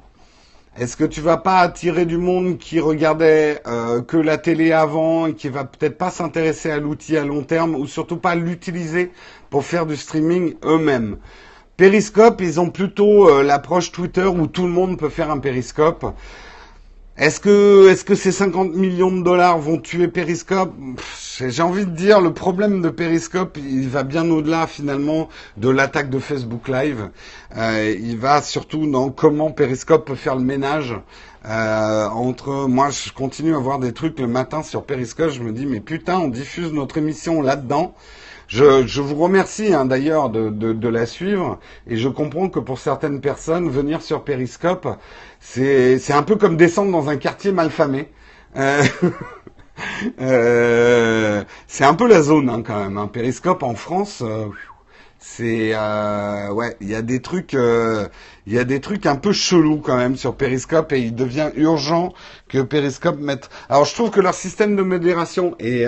est-ce que tu vas pas attirer du monde qui regardait euh, que la télé avant et qui va peut-être pas s'intéresser à l'outil à long terme ou surtout pas l'utiliser pour faire du streaming eux-mêmes? Periscope, ils ont plutôt euh, l'approche Twitter où tout le monde peut faire un Periscope. Est-ce que, est-ce que ces 50 millions de dollars vont tuer Periscope? J'ai envie de dire, le problème de Periscope, il va bien au-delà finalement de l'attaque de Facebook Live. Euh, il va surtout dans comment Periscope peut faire le ménage euh, entre. Moi, je continue à voir des trucs le matin sur Periscope. Je me dis, mais putain, on diffuse notre émission là-dedans. Je, je, vous remercie hein, d'ailleurs de, de, de, la suivre et je comprends que pour certaines personnes, venir sur Periscope, c'est un peu comme descendre dans un quartier malfamé. Euh, euh, c'est un peu la zone hein, quand même. Un hein. Périscope en France, euh, c'est euh, ouais, il y a des trucs, il y a des trucs un peu chelous quand même sur Periscope et il devient urgent que Periscope mette. Alors je trouve que leur système de modération est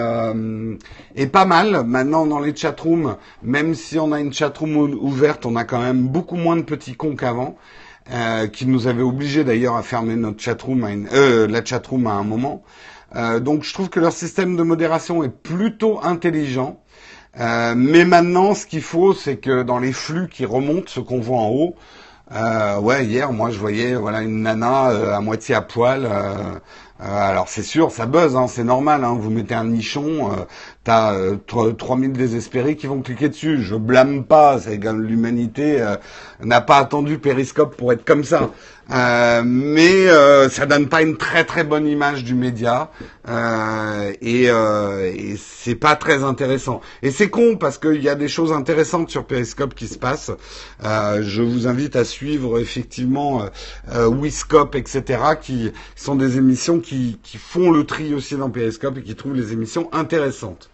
est pas mal maintenant dans les chatrooms. Même si on a une chatroom ouverte, on a quand même beaucoup moins de petits cons qu'avant. Euh, qui nous avait obligé d'ailleurs à fermer notre chatroom, à euh, la chatroom à un moment. Euh, donc je trouve que leur système de modération est plutôt intelligent. Euh, mais maintenant, ce qu'il faut, c'est que dans les flux qui remontent, ce qu'on voit en haut, ouais, hier, moi, je voyais voilà une nana à moitié à poil. alors c'est sûr, ça buzz, hein, c'est normal. Hein, vous mettez un nichon, t'as euh, 3000 désespérés qui vont cliquer dessus. Je blâme pas, c'est l'humanité n'a pas attendu Périscope pour être comme ça. Euh, mais euh, ça donne pas une très très bonne image du média euh, et, euh, et c'est pas très intéressant. Et c'est con parce qu'il y a des choses intéressantes sur Periscope qui se passent. Euh, je vous invite à suivre effectivement euh, Wiscope, etc., qui sont des émissions qui, qui font le tri aussi dans Periscope et qui trouvent les émissions intéressantes.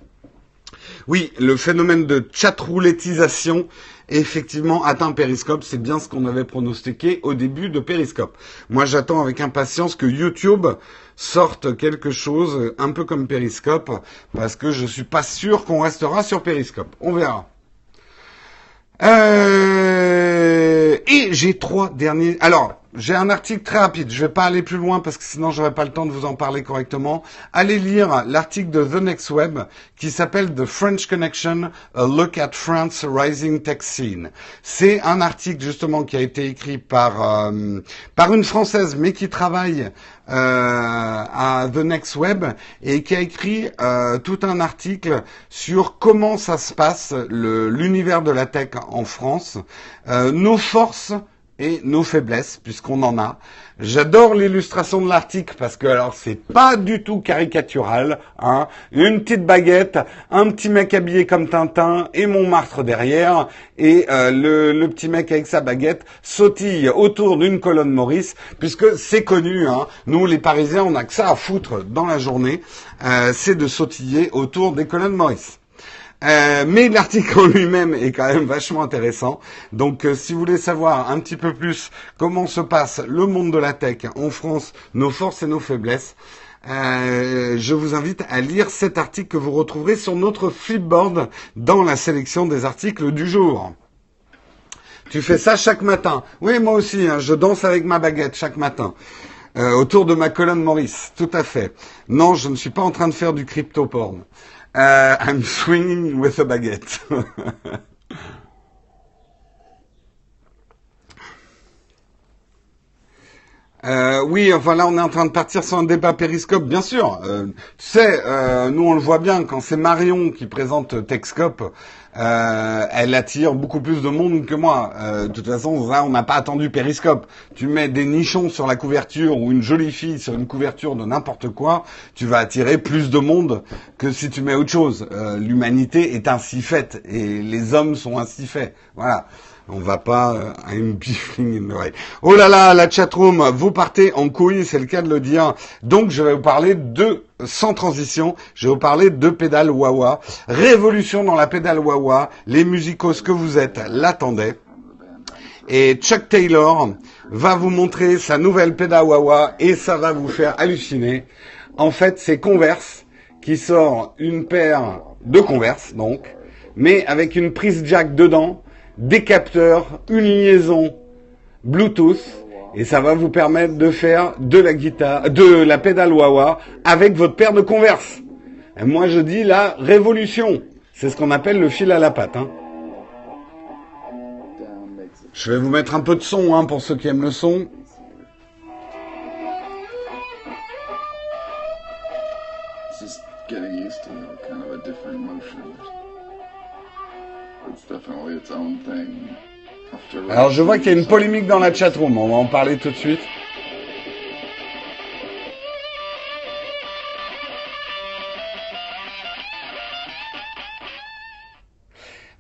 Oui, le phénomène de chat-roulettisation effectivement atteint Periscope. C'est bien ce qu'on avait pronostiqué au début de Periscope. Moi, j'attends avec impatience que YouTube sorte quelque chose un peu comme Periscope parce que je suis pas sûr qu'on restera sur Periscope. On verra. Euh... Et j'ai trois derniers. Alors, j'ai un article très rapide. Je vais pas aller plus loin parce que sinon j'aurais pas le temps de vous en parler correctement. Allez lire l'article de The Next Web qui s'appelle The French Connection, a look at France rising tech scene. C'est un article justement qui a été écrit par euh, par une française mais qui travaille euh, à The Next Web et qui a écrit euh, tout un article sur comment ça se passe l'univers de la tech en France, nos forces et nos faiblesses, puisqu'on en a. J'adore l'illustration de l'article parce que alors c'est pas du tout caricatural, hein. Une petite baguette, un petit mec habillé comme Tintin et mon martre derrière et euh, le, petit mec avec sa baguette sautille autour d'une colonne Maurice puisque c'est connu, hein. Nous les Parisiens on a que ça à foutre dans la journée, euh, c'est de sautiller autour des colonnes Maurice. Euh, mais l'article en lui-même est quand même vachement intéressant. Donc euh, si vous voulez savoir un petit peu plus comment se passe le monde de la tech en France, nos forces et nos faiblesses, euh, je vous invite à lire cet article que vous retrouverez sur notre flipboard dans la sélection des articles du jour. Tu fais ça chaque matin. Oui, moi aussi, hein, je danse avec ma baguette chaque matin. autour de ma colonne Maurice, tout à fait. Non, je ne suis pas en train de faire du crypto porn. Uh, I'm swinging with a baguette. Euh, oui, enfin là, on est en train de partir sur un débat périscope, bien sûr. Euh, tu sais, euh, nous on le voit bien quand c'est Marion qui présente Techscope, euh, elle attire beaucoup plus de monde que moi. Euh, de toute façon, on n'a pas attendu Périscope. Tu mets des nichons sur la couverture ou une jolie fille sur une couverture de n'importe quoi, tu vas attirer plus de monde que si tu mets autre chose. Euh, l'humanité est ainsi faite et les hommes sont ainsi faits. Voilà. On va pas I'm in the Oh là là, la chatroom, vous partez en couille, c'est le cas de le dire. Donc je vais vous parler de sans transition, je vais vous parler de pédale Wawa. Révolution dans la pédale Wawa. Les musicos que vous êtes l'attendaient. Et Chuck Taylor va vous montrer sa nouvelle pédale Wawa et ça va vous faire halluciner. En fait, c'est Converse qui sort une paire de Converse, donc, mais avec une prise jack dedans, des capteurs, une liaison Bluetooth et ça va vous permettre de faire de la guitare, de la pédale wah avec votre paire de Converse. Et moi je dis la révolution. C'est ce qu'on appelle le fil à la patte. Hein. Je vais vous mettre un peu de son hein, pour ceux qui aiment le son. Alors je vois qu'il y a une polémique dans la chatroom, on va en parler tout de suite.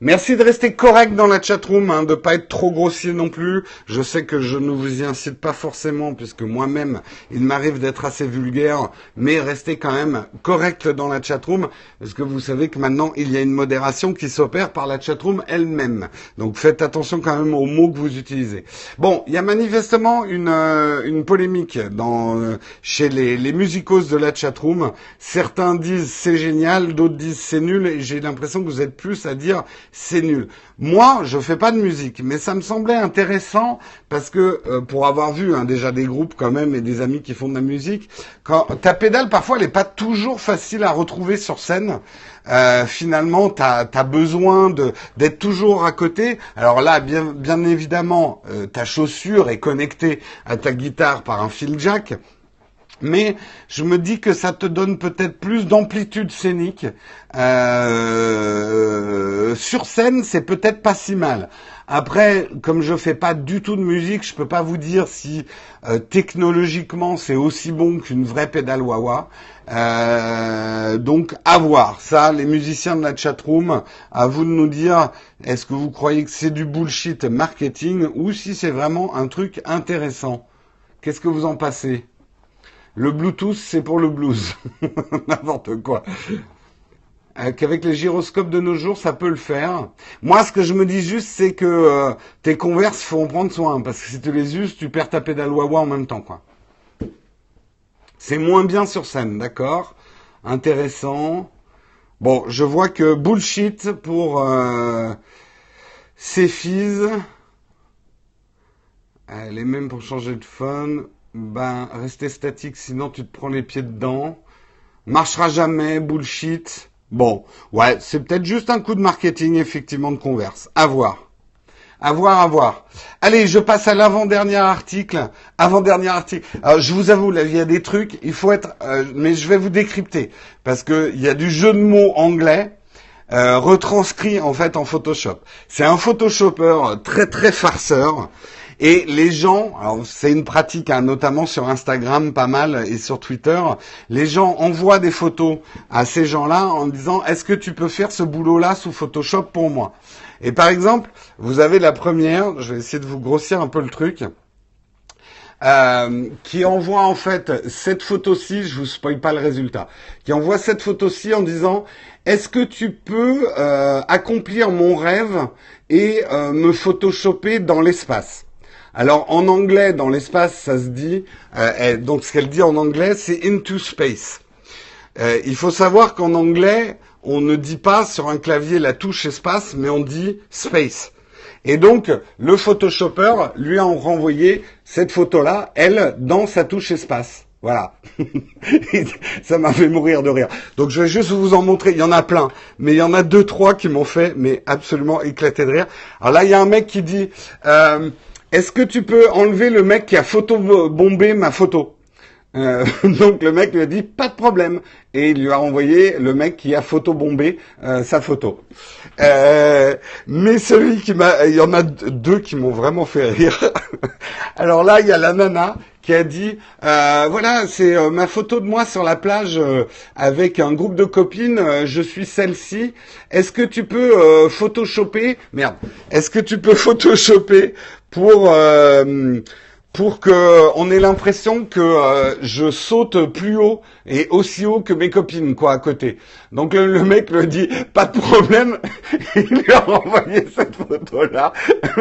Merci de rester correct dans la chatroom, hein, de pas être trop grossier non plus. Je sais que je ne vous y incite pas forcément, puisque moi-même, il m'arrive d'être assez vulgaire, mais restez quand même correct dans la chatroom, parce que vous savez que maintenant, il y a une modération qui s'opère par la chatroom elle-même. Donc faites attention quand même aux mots que vous utilisez. Bon, il y a manifestement une, euh, une polémique dans, euh, chez les, les musicos de la chatroom. Certains disent c'est génial, d'autres disent c'est nul, et j'ai l'impression que vous êtes plus à dire c'est nul. Moi, je fais pas de musique, mais ça me semblait intéressant parce que euh, pour avoir vu hein, déjà des groupes quand même et des amis qui font de la musique, quand ta pédale parfois elle est pas toujours facile à retrouver sur scène. Euh, finalement, tu as, besoin d'être toujours à côté. Alors là, bien, évidemment, euh, ta chaussure est connectée à ta guitare par un fil jack mais je me dis que ça te donne peut-être plus d'amplitude scénique. Euh, sur scène, c'est peut-être pas si mal. Après, comme je fais pas du tout de musique, je peux pas vous dire si euh, technologiquement c'est aussi bon qu'une vraie pédale wah euh, donc à voir. Ça, les musiciens de la chatroom, à vous de nous dire est-ce que vous croyez que c'est du bullshit marketing ou si c'est vraiment un truc intéressant. Qu'est-ce que vous en passez le Bluetooth, c'est pour le blues. N'importe quoi. Euh, qu'avec les gyroscopes de nos jours, ça peut le faire. Moi, ce que je me dis juste, c'est que euh, tes converses, faut en prendre soin. Parce que si tu les uses, tu perds ta pédale wah en même temps, quoi. C'est moins bien sur scène, d'accord? Intéressant. Bon, je vois que bullshit pour euh, Elle est même pour changer de phone. Ben, rester statique, sinon tu te prends les pieds dedans. Marchera jamais, bullshit. Bon, ouais, c'est peut-être juste un coup de marketing, effectivement, de converse. À voir. À voir, à voir. Allez, je passe à l'avant-dernier article. Avant-dernier article. Je vous avoue, là, il y a des trucs, il faut être... Euh, mais je vais vous décrypter. Parce qu'il y a du jeu de mots anglais euh, retranscrit, en fait, en Photoshop. C'est un Photoshopper très, très farceur. Et les gens, alors c'est une pratique, hein, notamment sur Instagram, pas mal, et sur Twitter, les gens envoient des photos à ces gens-là en disant, est-ce que tu peux faire ce boulot-là sous Photoshop pour moi? Et par exemple, vous avez la première, je vais essayer de vous grossir un peu le truc. Euh, qui envoie en fait cette photo-ci, je vous spoil pas le résultat, qui envoie cette photo-ci en disant est-ce que tu peux euh, accomplir mon rêve et euh, me photoshopper dans l'espace? Alors en anglais, dans l'espace, ça se dit, euh, donc ce qu'elle dit en anglais, c'est into space. Euh, il faut savoir qu'en anglais, on ne dit pas sur un clavier la touche espace, mais on dit space. Et donc, le Photoshopper lui a renvoyé cette photo-là, elle, dans sa touche espace. Voilà. ça m'a fait mourir de rire. Donc je vais juste vous en montrer. Il y en a plein, mais il y en a deux, trois qui m'ont fait, mais absolument éclater de rire. Alors là, il y a un mec qui dit, euh, est-ce que tu peux enlever le mec qui a photobombé ma photo euh, donc le mec lui a dit pas de problème et il lui a envoyé le mec qui a photobombé euh, sa photo. Euh, mais celui qui m'a, il y en a deux qui m'ont vraiment fait rire. Alors là il y a la nana qui a dit euh, voilà c'est ma photo de moi sur la plage avec un groupe de copines je suis celle-ci est-ce que tu peux photoshopper? Merde est-ce que tu peux photoshopper pour pour que on ait l'impression que je saute plus haut et aussi haut que mes copines quoi à côté. Donc le, mec me dit pas de problème, il lui a renvoyé cette photo là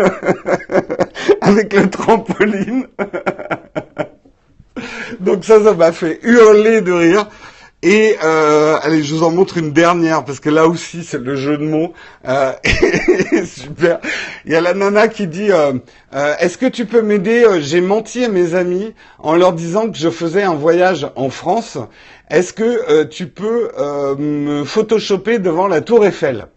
avec le trampoline. Donc ça, ça m'a fait hurler de rire. Et euh, allez, je vous en montre une dernière parce que là aussi c'est le jeu de mots. Euh, super. Il y a la nana qui dit euh, euh Est-ce que tu peux m'aider J'ai menti à mes amis en leur disant que je faisais un voyage en France. Est-ce que euh, tu peux euh, me photoshopper devant la Tour Eiffel?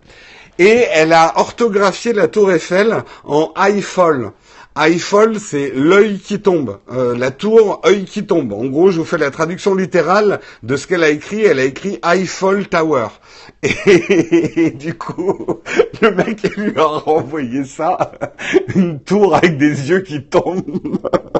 Et elle a orthographié la Tour Eiffel en Eiffel. Eiffel, c'est l'œil qui tombe. Euh, la tour, œil qui tombe. En gros, je vous fais la traduction littérale de ce qu'elle a écrit. Elle a écrit Eiffel Tower. Et, du coup, le mec lui a renvoyé ça, une tour avec des yeux qui tombent.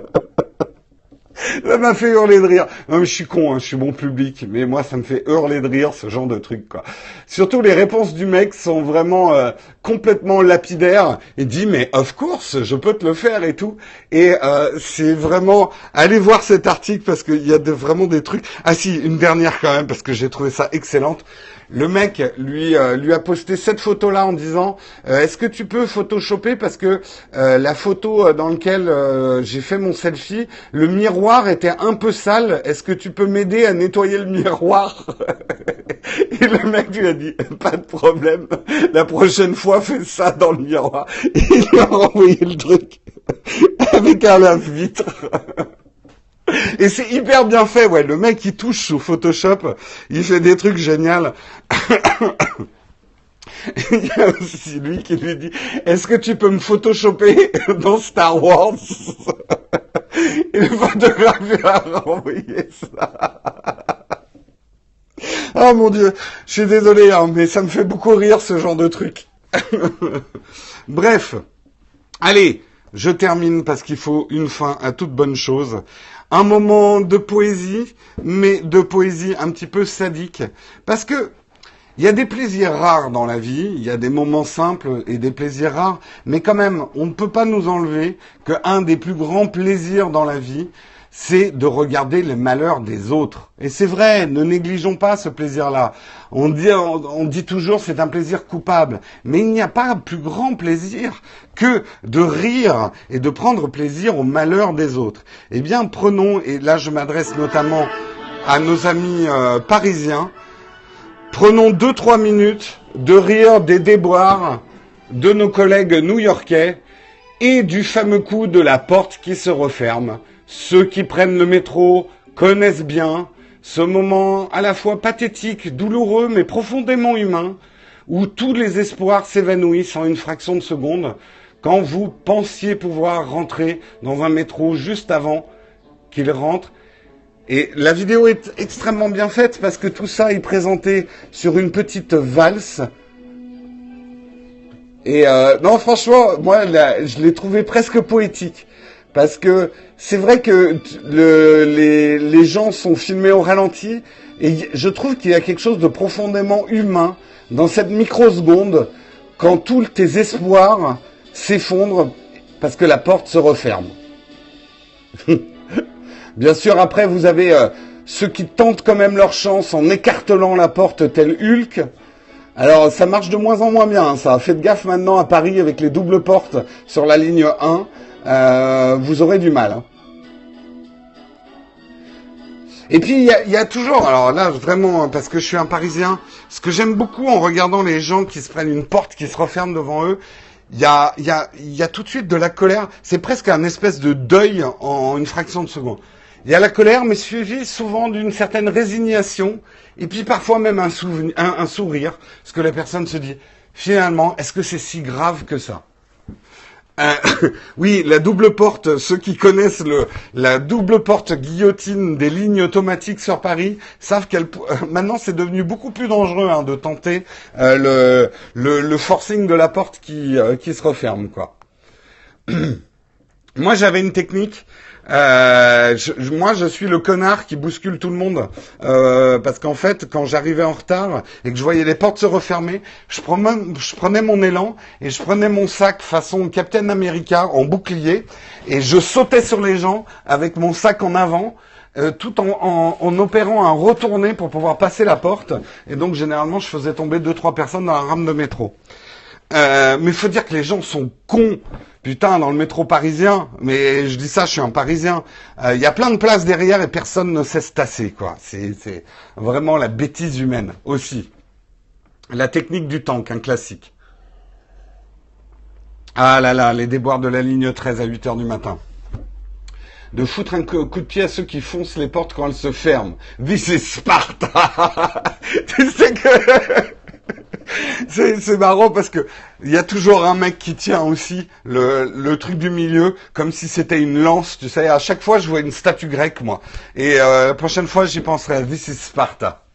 ça m'a fait hurler de rire. Non, mais je suis con, hein, je suis bon public, mais moi, ça me fait hurler de rire, ce genre de truc, quoi. Surtout, les réponses du mec sont vraiment euh, complètement lapidaires. Il dit, mais of course, je peux te le faire et tout. Et euh, c'est vraiment... Allez voir cet article, parce qu'il y a vraiment des trucs... Ah si, une dernière quand même, parce que j'ai trouvé ça excellente. Le mec lui euh, lui a posté cette photo là en disant euh, est-ce que tu peux photoshopper parce que euh, la photo dans laquelle j'ai fait mon selfie, le miroir était un peu sale. Est-ce que tu peux m'aider à nettoyer le miroir? Et le mec lui a dit pas de problème. La prochaine fois fais ça dans le miroir. Et il lui a renvoyé le truc avec un lave-vitre. Et c'est hyper bien fait, ouais. Le mec, il touche sous Photoshop, il fait des trucs géniaux. il y a aussi lui qui lui dit Est-ce que tu peux me photoshopper dans Star Wars? Et le photographe a renvoyé ça. oh mon dieu, je suis désolé, hein, mais ça me fait beaucoup rire ce genre de truc. Bref, allez, je termine parce qu'il faut une fin à toute bonne chose un moment de poésie, mais de poésie un petit peu sadique. Parce que il y a des plaisirs rares dans la vie, il y a des moments simples et des plaisirs rares, mais quand même, on ne peut pas nous enlever qu'un des plus grands plaisirs dans la vie, c'est de regarder les malheurs des autres. Et c'est vrai, ne négligeons pas ce plaisir-là. On dit, on, dit toujours c'est un plaisir coupable, mais il n'y a pas plus grand plaisir que de rire et de prendre plaisir au malheur des autres. Eh bien, prenons, et là je m'adresse notamment à nos amis euh, parisiens, prenons deux trois minutes de rire des déboires de nos collègues new-yorkais et du fameux coup de la porte qui se referme. Ceux qui prennent le métro connaissent bien ce moment à la fois pathétique, douloureux, mais profondément humain, où tous les espoirs s'évanouissent en une fraction de seconde, quand vous pensiez pouvoir rentrer dans un métro juste avant qu'il rentre. Et la vidéo est extrêmement bien faite parce que tout ça est présenté sur une petite valse. Et euh, non, franchement, moi, je l'ai trouvé presque poétique. Parce que c'est vrai que le, les, les gens sont filmés au ralenti et je trouve qu'il y a quelque chose de profondément humain dans cette microseconde quand tous tes espoirs s'effondrent parce que la porte se referme. Bien sûr, après, vous avez euh, ceux qui tentent quand même leur chance en écartelant la porte tel Hulk. Alors, ça marche de moins en moins bien, hein, ça. Faites gaffe maintenant à Paris avec les doubles portes sur la ligne 1. Euh, vous aurez du mal. Hein. Et puis il y a, toujours, alors là vraiment parce que je suis un Parisien, ce que j'aime beaucoup en regardant les gens qui se prennent une porte qui se referme devant eux, il y a, tout de suite de la colère. C'est presque un espèce de deuil en une fraction de seconde. Il y a la colère, mais suivi souvent d'une certaine résignation, et puis parfois même un, sourire, parce que la personne se dit, finalement, est-ce que c'est si grave que ça? Euh, oui, la double porte, ceux qui connaissent le, la double porte guillotine des lignes automatiques sur Paris savent qu'elle euh, maintenant c'est devenu beaucoup plus dangereux hein, de tenter euh, le, le, forcing de la porte qui, qui se referme quoi. Moi j'avais une technique euh, moi, je suis le connard qui bouscule tout le monde euh, parce qu'en fait, quand j'arrivais en retard et que je voyais les portes se refermer, je prenais, je prenais mon élan et je prenais mon sac façon Captain America en bouclier et je sautais sur les gens avec mon sac en avant. Euh, tout en, en, opérant un retourné pour pouvoir passer la porte. Et donc, généralement, je faisais tomber deux, trois personnes dans la rame de métro. Euh, mais il faut dire que les gens sont cons. Putain, dans le métro parisien, mais je dis ça, je suis un parisien. Euh, il y a plein de places derrière et personne ne sait se tasser, quoi. C'est vraiment la bêtise humaine aussi. La technique du tank, un classique. Ah là là, les déboires de la ligne 13 à 8 heures du matin. De foutre un coup de pied à ceux qui foncent les portes quand elles se ferment. This is Sparta. tu sais que c'est marrant parce que il y a toujours un mec qui tient aussi le, le truc du milieu comme si c'était une lance. Tu sais, à chaque fois je vois une statue grecque moi. Et euh, la prochaine fois j'y penserai. This is Sparta.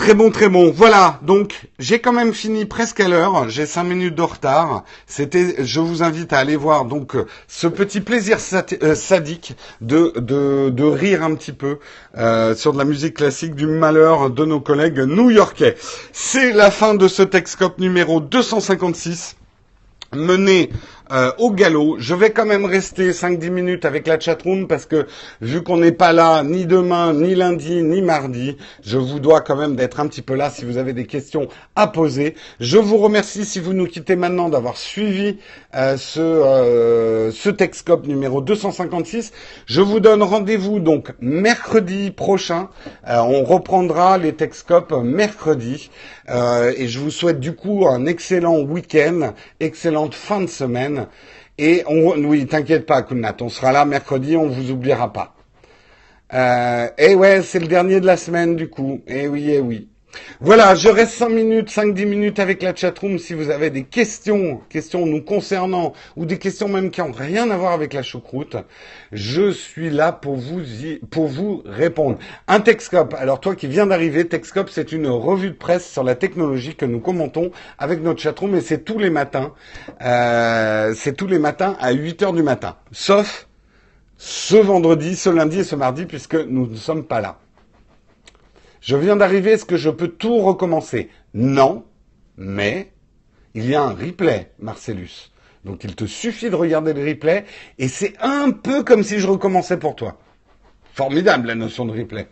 Très bon, très bon. Voilà, donc j'ai quand même fini presque à l'heure. J'ai cinq minutes de retard. C'était, je vous invite à aller voir donc ce petit plaisir euh, sadique de, de, de rire un petit peu euh, sur de la musique classique du malheur de nos collègues new-yorkais. C'est la fin de ce Texcope numéro 256 mené euh, au galop. Je vais quand même rester 5-10 minutes avec la chatroom parce que vu qu'on n'est pas là ni demain, ni lundi, ni mardi, je vous dois quand même d'être un petit peu là si vous avez des questions à poser. Je vous remercie si vous nous quittez maintenant d'avoir suivi euh, ce, euh, ce Texcope numéro 256. Je vous donne rendez-vous donc mercredi prochain. on reprendra les Texcopes mercredi. Et je vous souhaite du coup un excellent week-end, excellente fin de semaine. Et on, oui, t'inquiète pas, Kunat, on sera là mercredi, on vous oubliera pas. Euh, et ouais, c'est le dernier de la semaine du coup. Et oui, et oui. Voilà, je reste 5 minutes, 5-10 minutes avec la chatroom si vous avez des questions, questions nous concernant, ou des questions même qui n'ont rien à voir avec la choucroute. Je suis là pour vous, pour vous répondre. Un Texcope. Alors toi qui viens d'arriver, Texcope, c'est une revue de presse sur la technologie que nous commentons avec notre chatroom et c'est tous les matins. Euh, c'est tous les matins à 8 heures du matin. Sauf ce vendredi, ce lundi et ce mardi puisque nous ne sommes pas là. Je viens d'arriver, est-ce que je peux tout recommencer? Non, mais il y a un replay, Marcellus. Donc il te suffit de regarder le replay et c'est un peu comme si je recommençais pour toi. Formidable la notion de replay.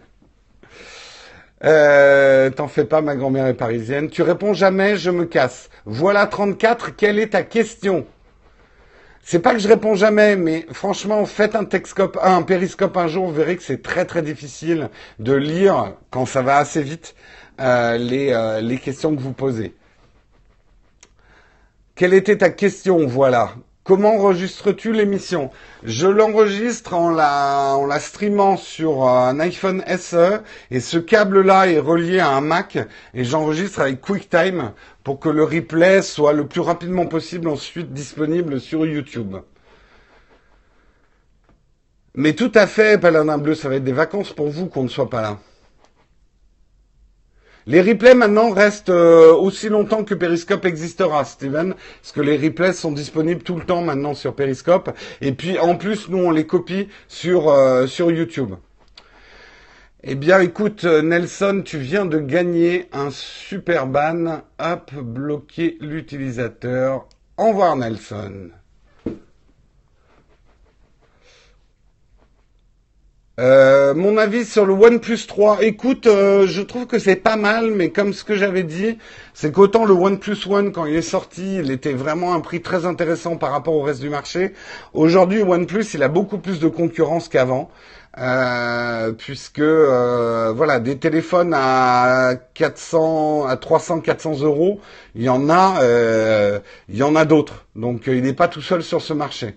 Euh, T'en fais pas, ma grand-mère est parisienne. Tu réponds jamais, je me casse. Voilà 34, quelle est ta question? C'est pas que je réponds jamais, mais franchement, faites un texcope, un périscope un jour, vous verrez que c'est très très difficile de lire quand ça va assez vite euh, les, euh, les questions que vous posez. Quelle était ta question? Voilà. Comment enregistres-tu l'émission? Je l'enregistre en la, streamant sur un iPhone SE et ce câble-là est relié à un Mac et j'enregistre avec QuickTime pour que le replay soit le plus rapidement possible ensuite disponible sur YouTube. Mais tout à fait, Paladin Bleu, ça va être des vacances pour vous qu'on ne soit pas là. Les replays maintenant restent euh, aussi longtemps que Periscope existera, Steven, parce que les replays sont disponibles tout le temps maintenant sur Periscope. Et puis en plus, nous on les copie sur euh, sur YouTube. Eh bien, écoute, Nelson, tu viens de gagner un super ban. Hop, bloquer l'utilisateur. Au revoir, Nelson. Euh, mon avis sur le OnePlus 3, écoute, euh, je trouve que c'est pas mal, mais comme ce que j'avais dit, c'est qu'autant le OnePlus One, quand il est sorti, il était vraiment un prix très intéressant par rapport au reste du marché. Aujourd'hui, OnePlus, il a beaucoup plus de concurrence qu'avant. Euh, puisque voilà des téléphones à 400 à 300 400 euros il y en a il y en a d'autres donc il n'est pas tout seul sur ce marché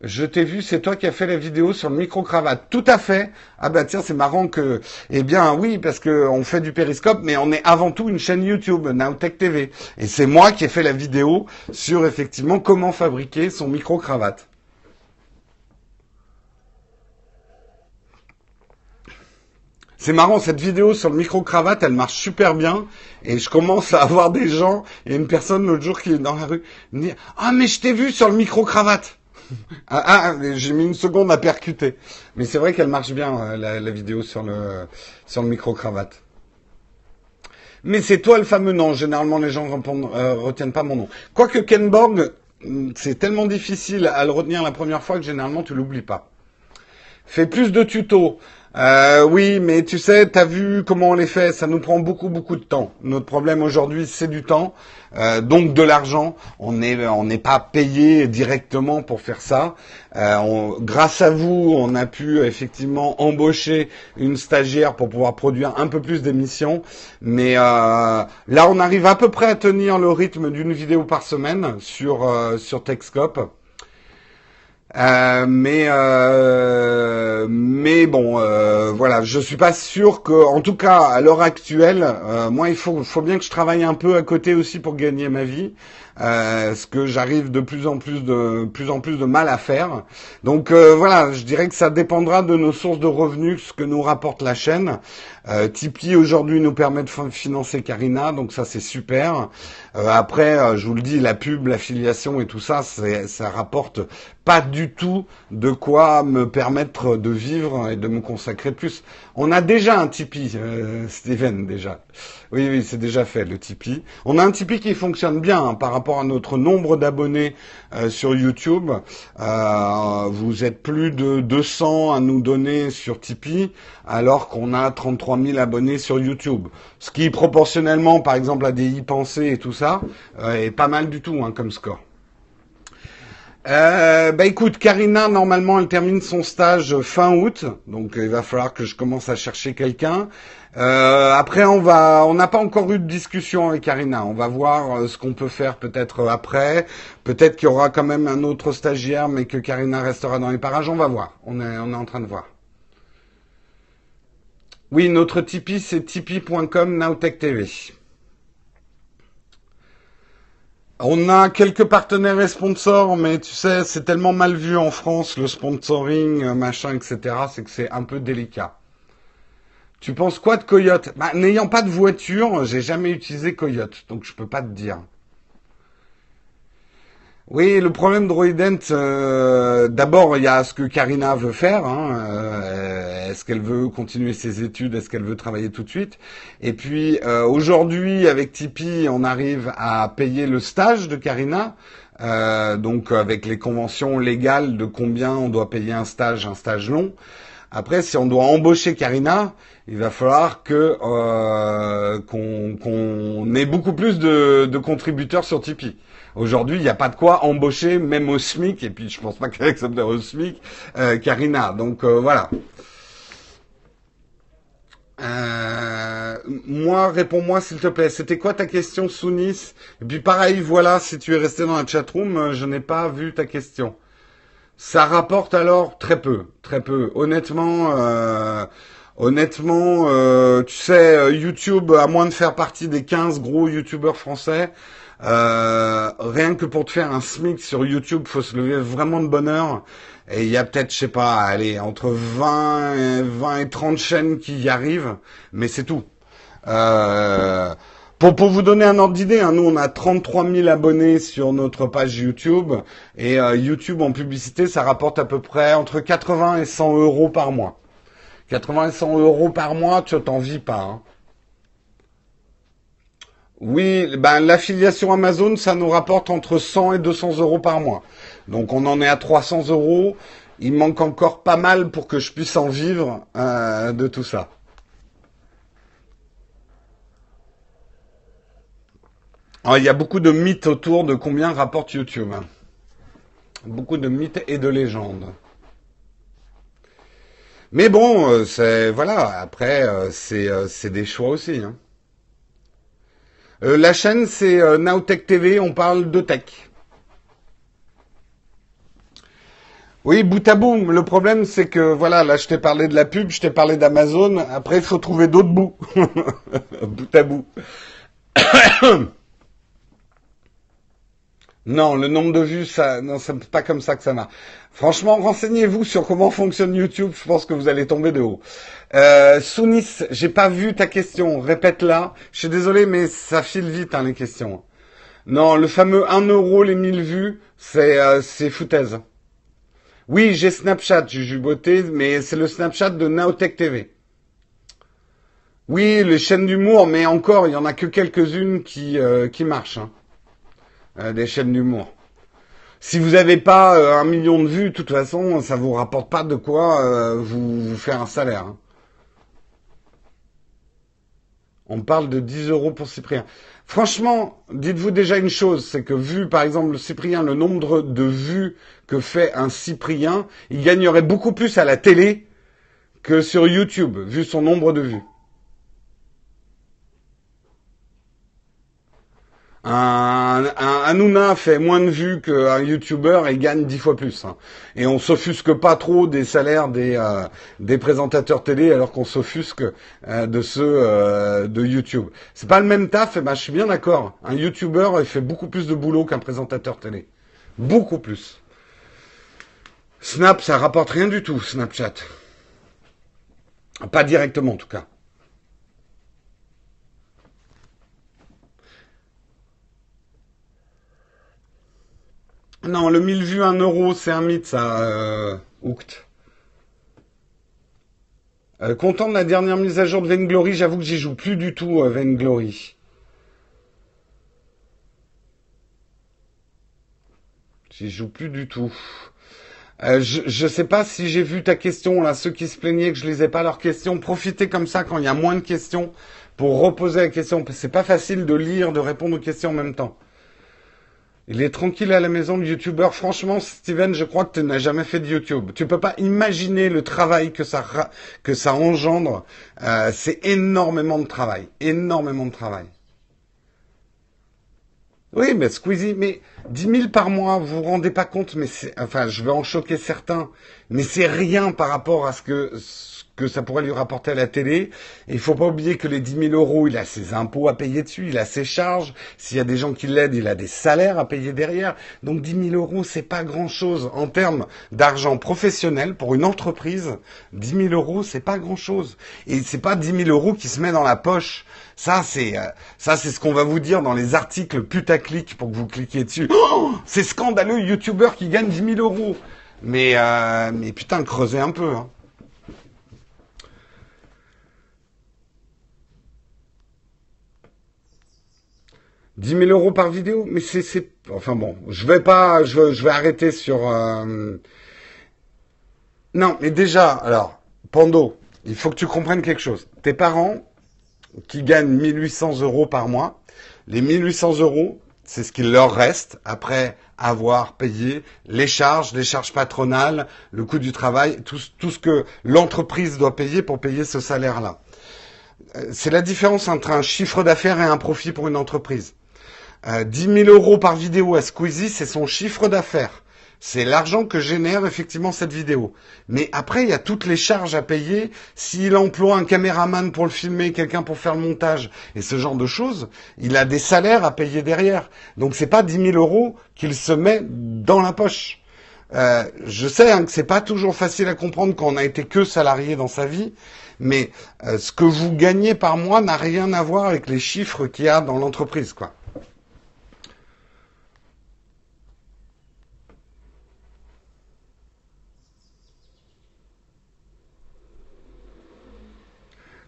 je t'ai vu, c'est toi qui as fait la vidéo sur le micro-cravate. Tout à fait. Ah bah tiens, c'est marrant que... Eh bien oui, parce que on fait du périscope, mais on est avant tout une chaîne YouTube, Nowtech TV. Et c'est moi qui ai fait la vidéo sur effectivement comment fabriquer son micro-cravate. C'est marrant, cette vidéo sur le micro-cravate, elle marche super bien. Et je commence à avoir des gens, a une personne l'autre jour qui est dans la rue, me dit, ah mais je t'ai vu sur le micro-cravate. Ah, ah, j'ai mis une seconde à percuter. Mais c'est vrai qu'elle marche bien, euh, la, vidéo sur le, sur le micro-cravate. Mais c'est toi le fameux nom. Généralement, les gens ne euh, retiennent pas mon nom. Quoique Ken Borg, mm, c'est tellement difficile à le retenir la première fois que généralement tu l'oublies pas. Fais plus de tutos. Euh, oui, mais tu sais, tu as vu comment on les fait, ça nous prend beaucoup beaucoup de temps. Notre problème aujourd'hui, c'est du temps, euh, donc de l'argent. On n'est on n'est pas payé directement pour faire ça. Euh, grâce à vous, on a pu effectivement embaucher une stagiaire pour pouvoir produire un peu plus d'émissions. Mais là, on arrive à peu près à tenir le rythme d'une vidéo par semaine sur sur Techscope. Euh, mais euh, mais bon, euh, voilà, je suis pas sûr que, en tout cas à l'heure actuelle, euh, moi il faut faut bien que je travaille un peu à côté aussi pour gagner ma vie euh, ce que j'arrive de plus en plus de plus en plus de mal à faire. Donc euh, voilà, je dirais que ça dépendra de nos sources de revenus, ce que nous rapporte la chaîne. Euh, Tipeee aujourd'hui nous permet de financer Karina, donc ça c'est super. Euh, après, je vous le dis, la pub, l'affiliation et tout ça, ça rapporte pas du tout de quoi me permettre de vivre et de me consacrer plus. On a déjà un Tipeee, euh, Steven déjà. Oui, oui, c'est déjà fait le Tipeee. On a un Tipeee qui fonctionne bien hein, par rapport à notre nombre d'abonnés euh, sur YouTube. Euh, vous êtes plus de 200 à nous donner sur Tipeee, alors qu'on a 33 000 abonnés sur YouTube. Ce qui, proportionnellement, par exemple, à des e-pensées et tout ça, est pas mal du tout hein, comme score. Euh, bah écoute, Karina, normalement, elle termine son stage fin août, donc il va falloir que je commence à chercher quelqu'un. Euh, après, on va, on n'a pas encore eu de discussion avec Karina. On va voir euh, ce qu'on peut faire peut-être après. Peut-être qu'il y aura quand même un autre stagiaire, mais que Karina restera dans les parages. On va voir. On est, on est en train de voir. Oui, notre Tipeee, c'est tipeee.com Nowtech TV. On a quelques partenaires et sponsors, mais tu sais, c'est tellement mal vu en France, le sponsoring, euh, machin, etc., c'est que c'est un peu délicat. Tu penses quoi de Coyote? Bah, N'ayant pas de voiture, j'ai jamais utilisé Coyote, donc je peux pas te dire. Oui, le problème de euh, d'abord, il y a ce que Karina veut faire. Hein, euh, est-ce qu'elle veut continuer ses études Est-ce qu'elle veut travailler tout de suite? Et puis, euh, aujourd'hui, avec Tipeee, on arrive à payer le stage de Karina. donc, avec les conventions légales de combien on doit payer un stage, un stage long. Après, si on doit embaucher Karina, il va falloir que qu'on ait beaucoup plus de, de contributeurs sur Tipeee. Aujourd'hui, il n'y a pas de quoi embaucher, même au SMIC, et puis je pense pas qu'elle accepte au SMIC, euh, Karina. Donc euh, voilà. Euh, moi, réponds-moi s'il te plaît. C'était quoi ta question, Sounis? Et puis pareil, voilà, si tu es resté dans la chatroom, euh, je n'ai pas vu ta question. Ça rapporte alors très peu, très peu. Honnêtement, euh, honnêtement, euh, tu sais, YouTube, à moins de faire partie des 15 gros YouTubeurs français, rien que pour te faire un SMIC sur YouTube, faut se lever vraiment de bonne heure. Et il y a peut-être, je sais pas, allez, entre 20 et, 20 et 30 chaînes qui y arrivent, mais c'est tout. Euh, pour, pour vous donner un ordre d'idée, hein, nous on a 33 000 abonnés sur notre page YouTube et euh, YouTube en publicité, ça rapporte à peu près entre 80 et 100 euros par mois. 80 et 100 euros par mois, tu t'en vis pas. Hein. Oui, ben l'affiliation Amazon, ça nous rapporte entre 100 et 200 euros par mois. Donc on en est à 300 euros. Il manque encore pas mal pour que je puisse en vivre euh, de tout ça. Il y a beaucoup de mythes autour de combien rapporte YouTube. Hein. Beaucoup de mythes et de légendes. Mais bon, euh, voilà. Après, euh, c'est des choix aussi. Hein. la chaîne, c'est Nowtech TV. On parle de tech. Oui, bout à bout. Le problème, c'est que, voilà, là, je t'ai parlé de la pub, je t'ai parlé d'Amazon. Après, il faut trouver d'autres bouts. bout à bout. non, le nombre de vues, ça, non, c'est pas comme ça que ça marche. Franchement, renseignez-vous sur comment fonctionne YouTube. Je pense que vous allez tomber de haut. Euh, Sounis, j'ai pas vu ta question. Répète-la. Je suis désolé, mais ça file vite, hein, les questions. Non, le fameux 1 euro les 1000 vues, c'est, euh, c'est foutaise. Oui, j'ai Snapchat, Juju Beauté, mais c'est le Snapchat de Naotech TV. Oui, les chaînes d'humour, mais encore, il y en a que quelques-unes qui, euh, qui marchent. Hein. Euh, des chaînes d'humour. Si vous n'avez pas euh, un million de vues, de toute façon, ça vous rapporte pas de quoi vous, vous, faire un salaire. Hein. On parle de 10 euros pour Cyprien. Franchement, dites-vous déjà une chose, c'est que vu par exemple le Cyprien, le nombre de vues que fait un Cyprien, il gagnerait beaucoup plus à la télé que sur YouTube, vu son nombre de vues. Un, un, fait moins de vues qu'un YouTuber et gagne dix fois plus. Hein. Et on s'offusque pas trop des salaires des, euh, présentateurs télé alors qu'on s'offusque euh, de ceux euh, de YouTube. C'est pas le même taf, et ben je suis bien d'accord. Un YouTuber fait beaucoup plus de boulot qu'un présentateur télé. Beaucoup plus. Snap, ça rapporte rien du tout, Snapchat. Pas directement en tout cas. Non, le 1000 vues, 1 euro, c'est un mythe, ça, euh, euh, content de la dernière mise à jour de Vainglory, j'avoue que j'y joue plus du tout, euh, Vainglory. J'y joue plus du tout. Euh, je ne sais pas si j'ai vu ta question, là, ceux qui se plaignaient que je lisais pas leurs questions. Profitez comme ça quand il y a moins de questions pour reposer la question. C'est pas facile de lire, de répondre aux questions en même temps. Il est tranquille à la maison, le youtubeur. Franchement, Steven, je crois que tu n'as jamais fait de YouTube. Tu peux pas imaginer le travail que ça, que ça engendre. Euh, c'est énormément de travail. Énormément de travail. Oui, mais Squeezie, mais 10 000 par mois, vous vous rendez pas compte, mais enfin, je vais en choquer certains, mais c'est rien par rapport à ce que, que ça pourrait lui rapporter à la télé. Et il faut pas oublier que les 10 000 euros, il a ses impôts à payer dessus, il a ses charges. S'il y a des gens qui l'aident, il a des salaires à payer derrière. Donc 10 000 euros, c'est pas grand chose en termes d'argent professionnel pour une entreprise. 10 000 euros, c'est pas grand chose. Et c'est pas 10 000 euros qui se met dans la poche. Ça, c'est euh, ça, c'est ce qu'on va vous dire dans les articles putaclic pour que vous cliquiez dessus. Oh, c'est scandaleux, youtubeur qui gagne 10 000 euros. Mais, euh, mais putain, creusez un peu. Hein. 10 000 euros par vidéo, mais c'est, enfin bon, je vais pas, je, vais arrêter sur. Euh, non, mais déjà, alors, Pando, il faut que tu comprennes quelque chose. Tes parents qui gagnent 1800 euros par mois, les 1800 euros, c'est ce qu'il leur reste après avoir payé les charges, les charges patronales, le coût du travail, tout, ce que l'entreprise doit payer pour payer ce salaire-là. Euh, c'est la différence entre un chiffre d'affaires et un profit pour une entreprise. Euh, 10 000 euros par vidéo à Squeezie, c'est son chiffre d'affaires. C'est l'argent que génère effectivement cette vidéo. Mais après, il y a toutes les charges à payer. S'il emploie un caméraman pour le filmer, quelqu'un pour faire le montage et ce genre de choses, il a des salaires à payer derrière. Donc c'est pas 10 000 euros qu'il se met dans la poche. Euh, je sais hein, que c'est pas toujours facile à comprendre quand on a été que salarié dans sa vie, mais euh, ce que vous gagnez par mois n'a rien à voir avec les chiffres qu'il y a dans l'entreprise, quoi.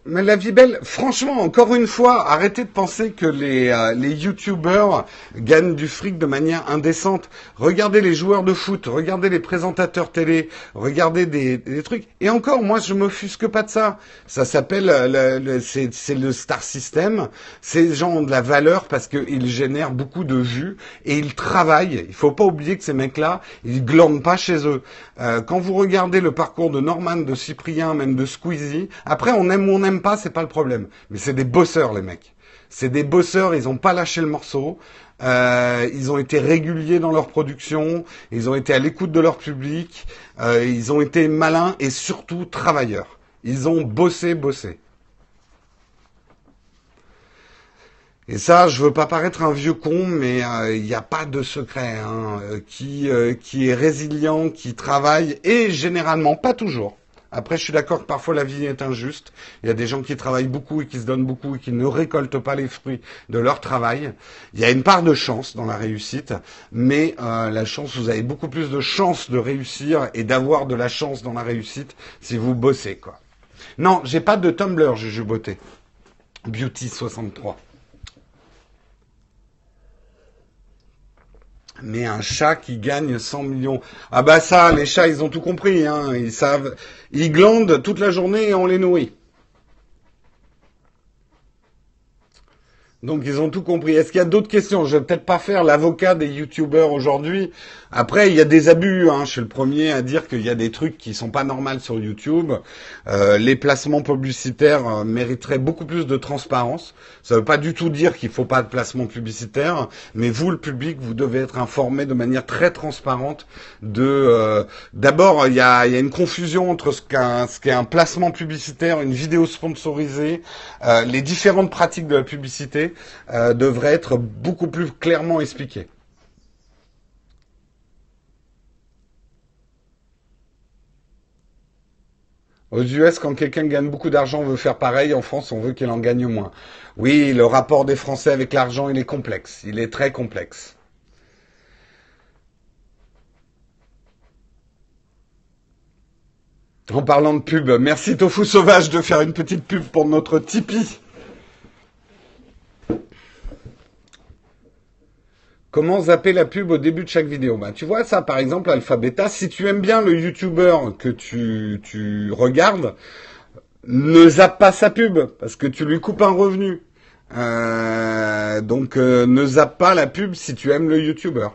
Mais la vie belle, franchement, encore une fois, arrêtez de penser que les, euh, les youtubeurs gagnent du fric de manière indécente. Regardez les joueurs de foot, regardez les présentateurs télé, regardez des, des trucs. Et encore, moi, je m'offusque pas de ça. Ça s'appelle, euh, le, c'est le star system. Ces gens ont de la valeur parce qu'ils génèrent beaucoup de vues et ils travaillent. Il faut pas oublier que ces mecs-là, ils glandent pas chez eux. Euh, quand vous regardez le parcours de Norman, de Cyprien, même de Squeezie, après, on aime ou on pas, c'est pas le problème. Mais c'est des bosseurs, les mecs. C'est des bosseurs, ils ont pas lâché le morceau. Euh, ils ont été réguliers dans leur production, ils ont été à l'écoute de leur public, euh, ils ont été malins et surtout travailleurs. Ils ont bossé, bossé. Et ça, je veux pas paraître un vieux con, mais euh, il n'y a pas de secret. Hein, qui, qui est résilient, qui travaille, et généralement, pas toujours, après, je suis d'accord que parfois la vie est injuste. Il y a des gens qui travaillent beaucoup et qui se donnent beaucoup et qui ne récoltent pas les fruits de leur travail. Il y a une part de chance dans la réussite, mais euh, la chance, vous avez beaucoup plus de chances de réussir et d'avoir de la chance dans la réussite si vous bossez, quoi. Non, j'ai pas de Tumblr, Juju Beauté. Beauty 63. Mais un chat qui gagne 100 millions. Ah bah ça, les chats, ils ont tout compris. Hein. Ils savent, ils glandent toute la journée et on les nourrit. Donc ils ont tout compris. Est-ce qu'il y a d'autres questions? Je vais peut-être pas faire l'avocat des youtubeurs aujourd'hui. Après, il y a des abus. Hein. Je suis le premier à dire qu'il y a des trucs qui sont pas normaux sur YouTube. Euh, les placements publicitaires euh, mériteraient beaucoup plus de transparence. Ça ne veut pas du tout dire qu'il faut pas de placement publicitaire, mais vous, le public, vous devez être informé de manière très transparente de. Euh, d'abord, il y a, une confusion entre ce qu'est un, un placement publicitaire, une vidéo sponsorisée, les différentes pratiques de la publicité devraient être beaucoup plus clairement expliquées. Aux US, quand quelqu'un gagne beaucoup d'argent, on veut faire pareil. En France, on veut qu'il en gagne moins. Oui, le rapport des Français avec l'argent, il est complexe. Il est très complexe. En parlant de pub, merci Tofu Sauvage de faire une petite pub pour notre Tipeee. Comment zapper la pub au début de chaque vidéo bah, Tu vois ça, par exemple, Alpha Beta, si tu aimes bien le YouTuber que tu, tu regardes, ne zappe pas sa pub, parce que tu lui coupes un revenu. Euh, donc euh, ne zappe pas la pub si tu aimes le YouTuber.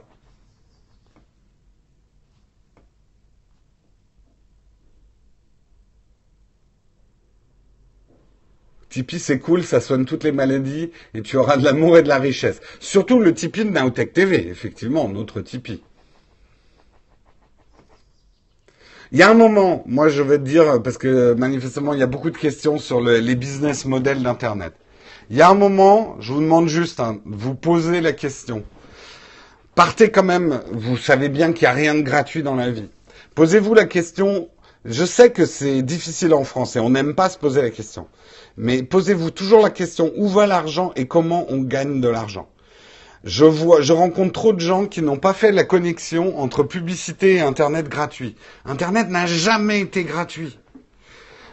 Tipeee, c'est cool, ça soigne toutes les maladies et tu auras de l'amour et de la richesse. Surtout le Tipeee de Naotech TV, effectivement, notre Tipeee. Il y a un moment, moi je vais te dire, parce que manifestement il y a beaucoup de questions sur les business models d'Internet. Il y a un moment, je vous demande juste, hein, vous posez la question. Partez quand même, vous savez bien qu'il n'y a rien de gratuit dans la vie. Posez-vous la question, je sais que c'est difficile en France et on n'aime pas se poser la question. Mais posez-vous toujours la question où va l'argent et comment on gagne de l'argent? Je vois, je rencontre trop de gens qui n'ont pas fait la connexion entre publicité et Internet gratuit. Internet n'a jamais été gratuit.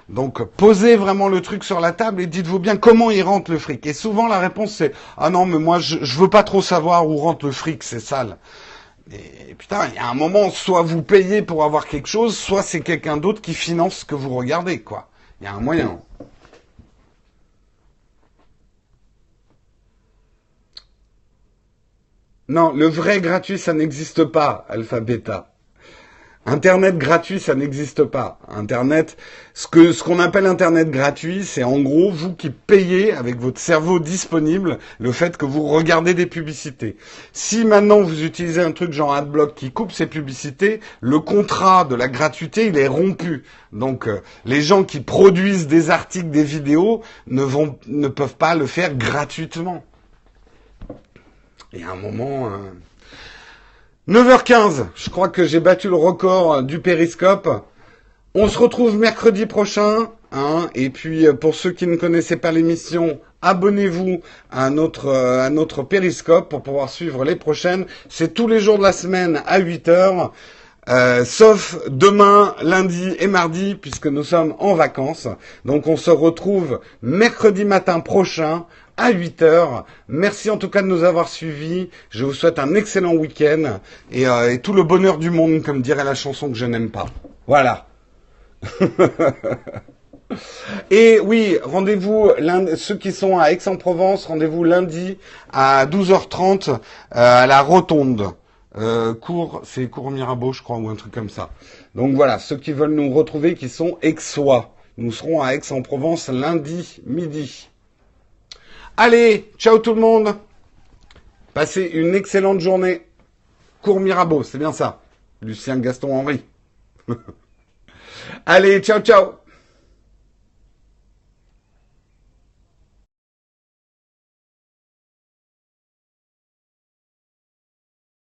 Donc posez vraiment le truc sur la table et dites-vous bien comment il rentre le fric. Et souvent la réponse c'est ah non mais moi je, je veux pas trop savoir où rentre le fric, c'est sale. Et putain, il y a un moment, soit vous payez pour avoir quelque chose, soit c'est quelqu'un d'autre qui finance ce que vous regardez, quoi. Il y a un moyen. Non, le vrai gratuit, ça n'existe pas, alpha beta. Internet gratuit, ça n'existe pas. Internet, ce que ce qu'on appelle Internet gratuit, c'est en gros vous qui payez avec votre cerveau disponible le fait que vous regardez des publicités. Si maintenant vous utilisez un truc genre AdBlock qui coupe ces publicités, le contrat de la gratuité il est rompu. Donc euh, les gens qui produisent des articles, des vidéos ne vont ne peuvent pas le faire gratuitement. Et à un moment. 9h15, je crois que j'ai battu le record du périscope. On se retrouve mercredi prochain. Hein, et puis euh, pour ceux qui ne connaissaient pas l'émission, abonnez-vous à notre, euh, à notre périscope pour pouvoir suivre les prochaines. C'est tous les jours de la semaine à 8h. Euh, sauf demain, lundi et mardi, puisque nous sommes en vacances. Donc on se retrouve mercredi matin prochain à 8 heures. Merci en tout cas de nous avoir suivis. Je vous souhaite un excellent week-end et, euh, tout le bonheur du monde, comme dirait la chanson que je n'aime pas. Voilà. Et oui, rendez-vous ceux qui sont à Aix-en-Provence, rendez-vous lundi à 12h30 euh, à la Rotonde. Euh, cours, c'est cours Mirabeau, je crois, ou un truc comme ça. Donc voilà, ceux qui veulent nous retrouver, qui sont aixois. Nous serons à Aix-en-Provence lundi midi. Allez, ciao tout le monde. Passez une excellente journée. Cours Mirabeau, c'est bien ça. Lucien Gaston Henri. Allez, ciao ciao.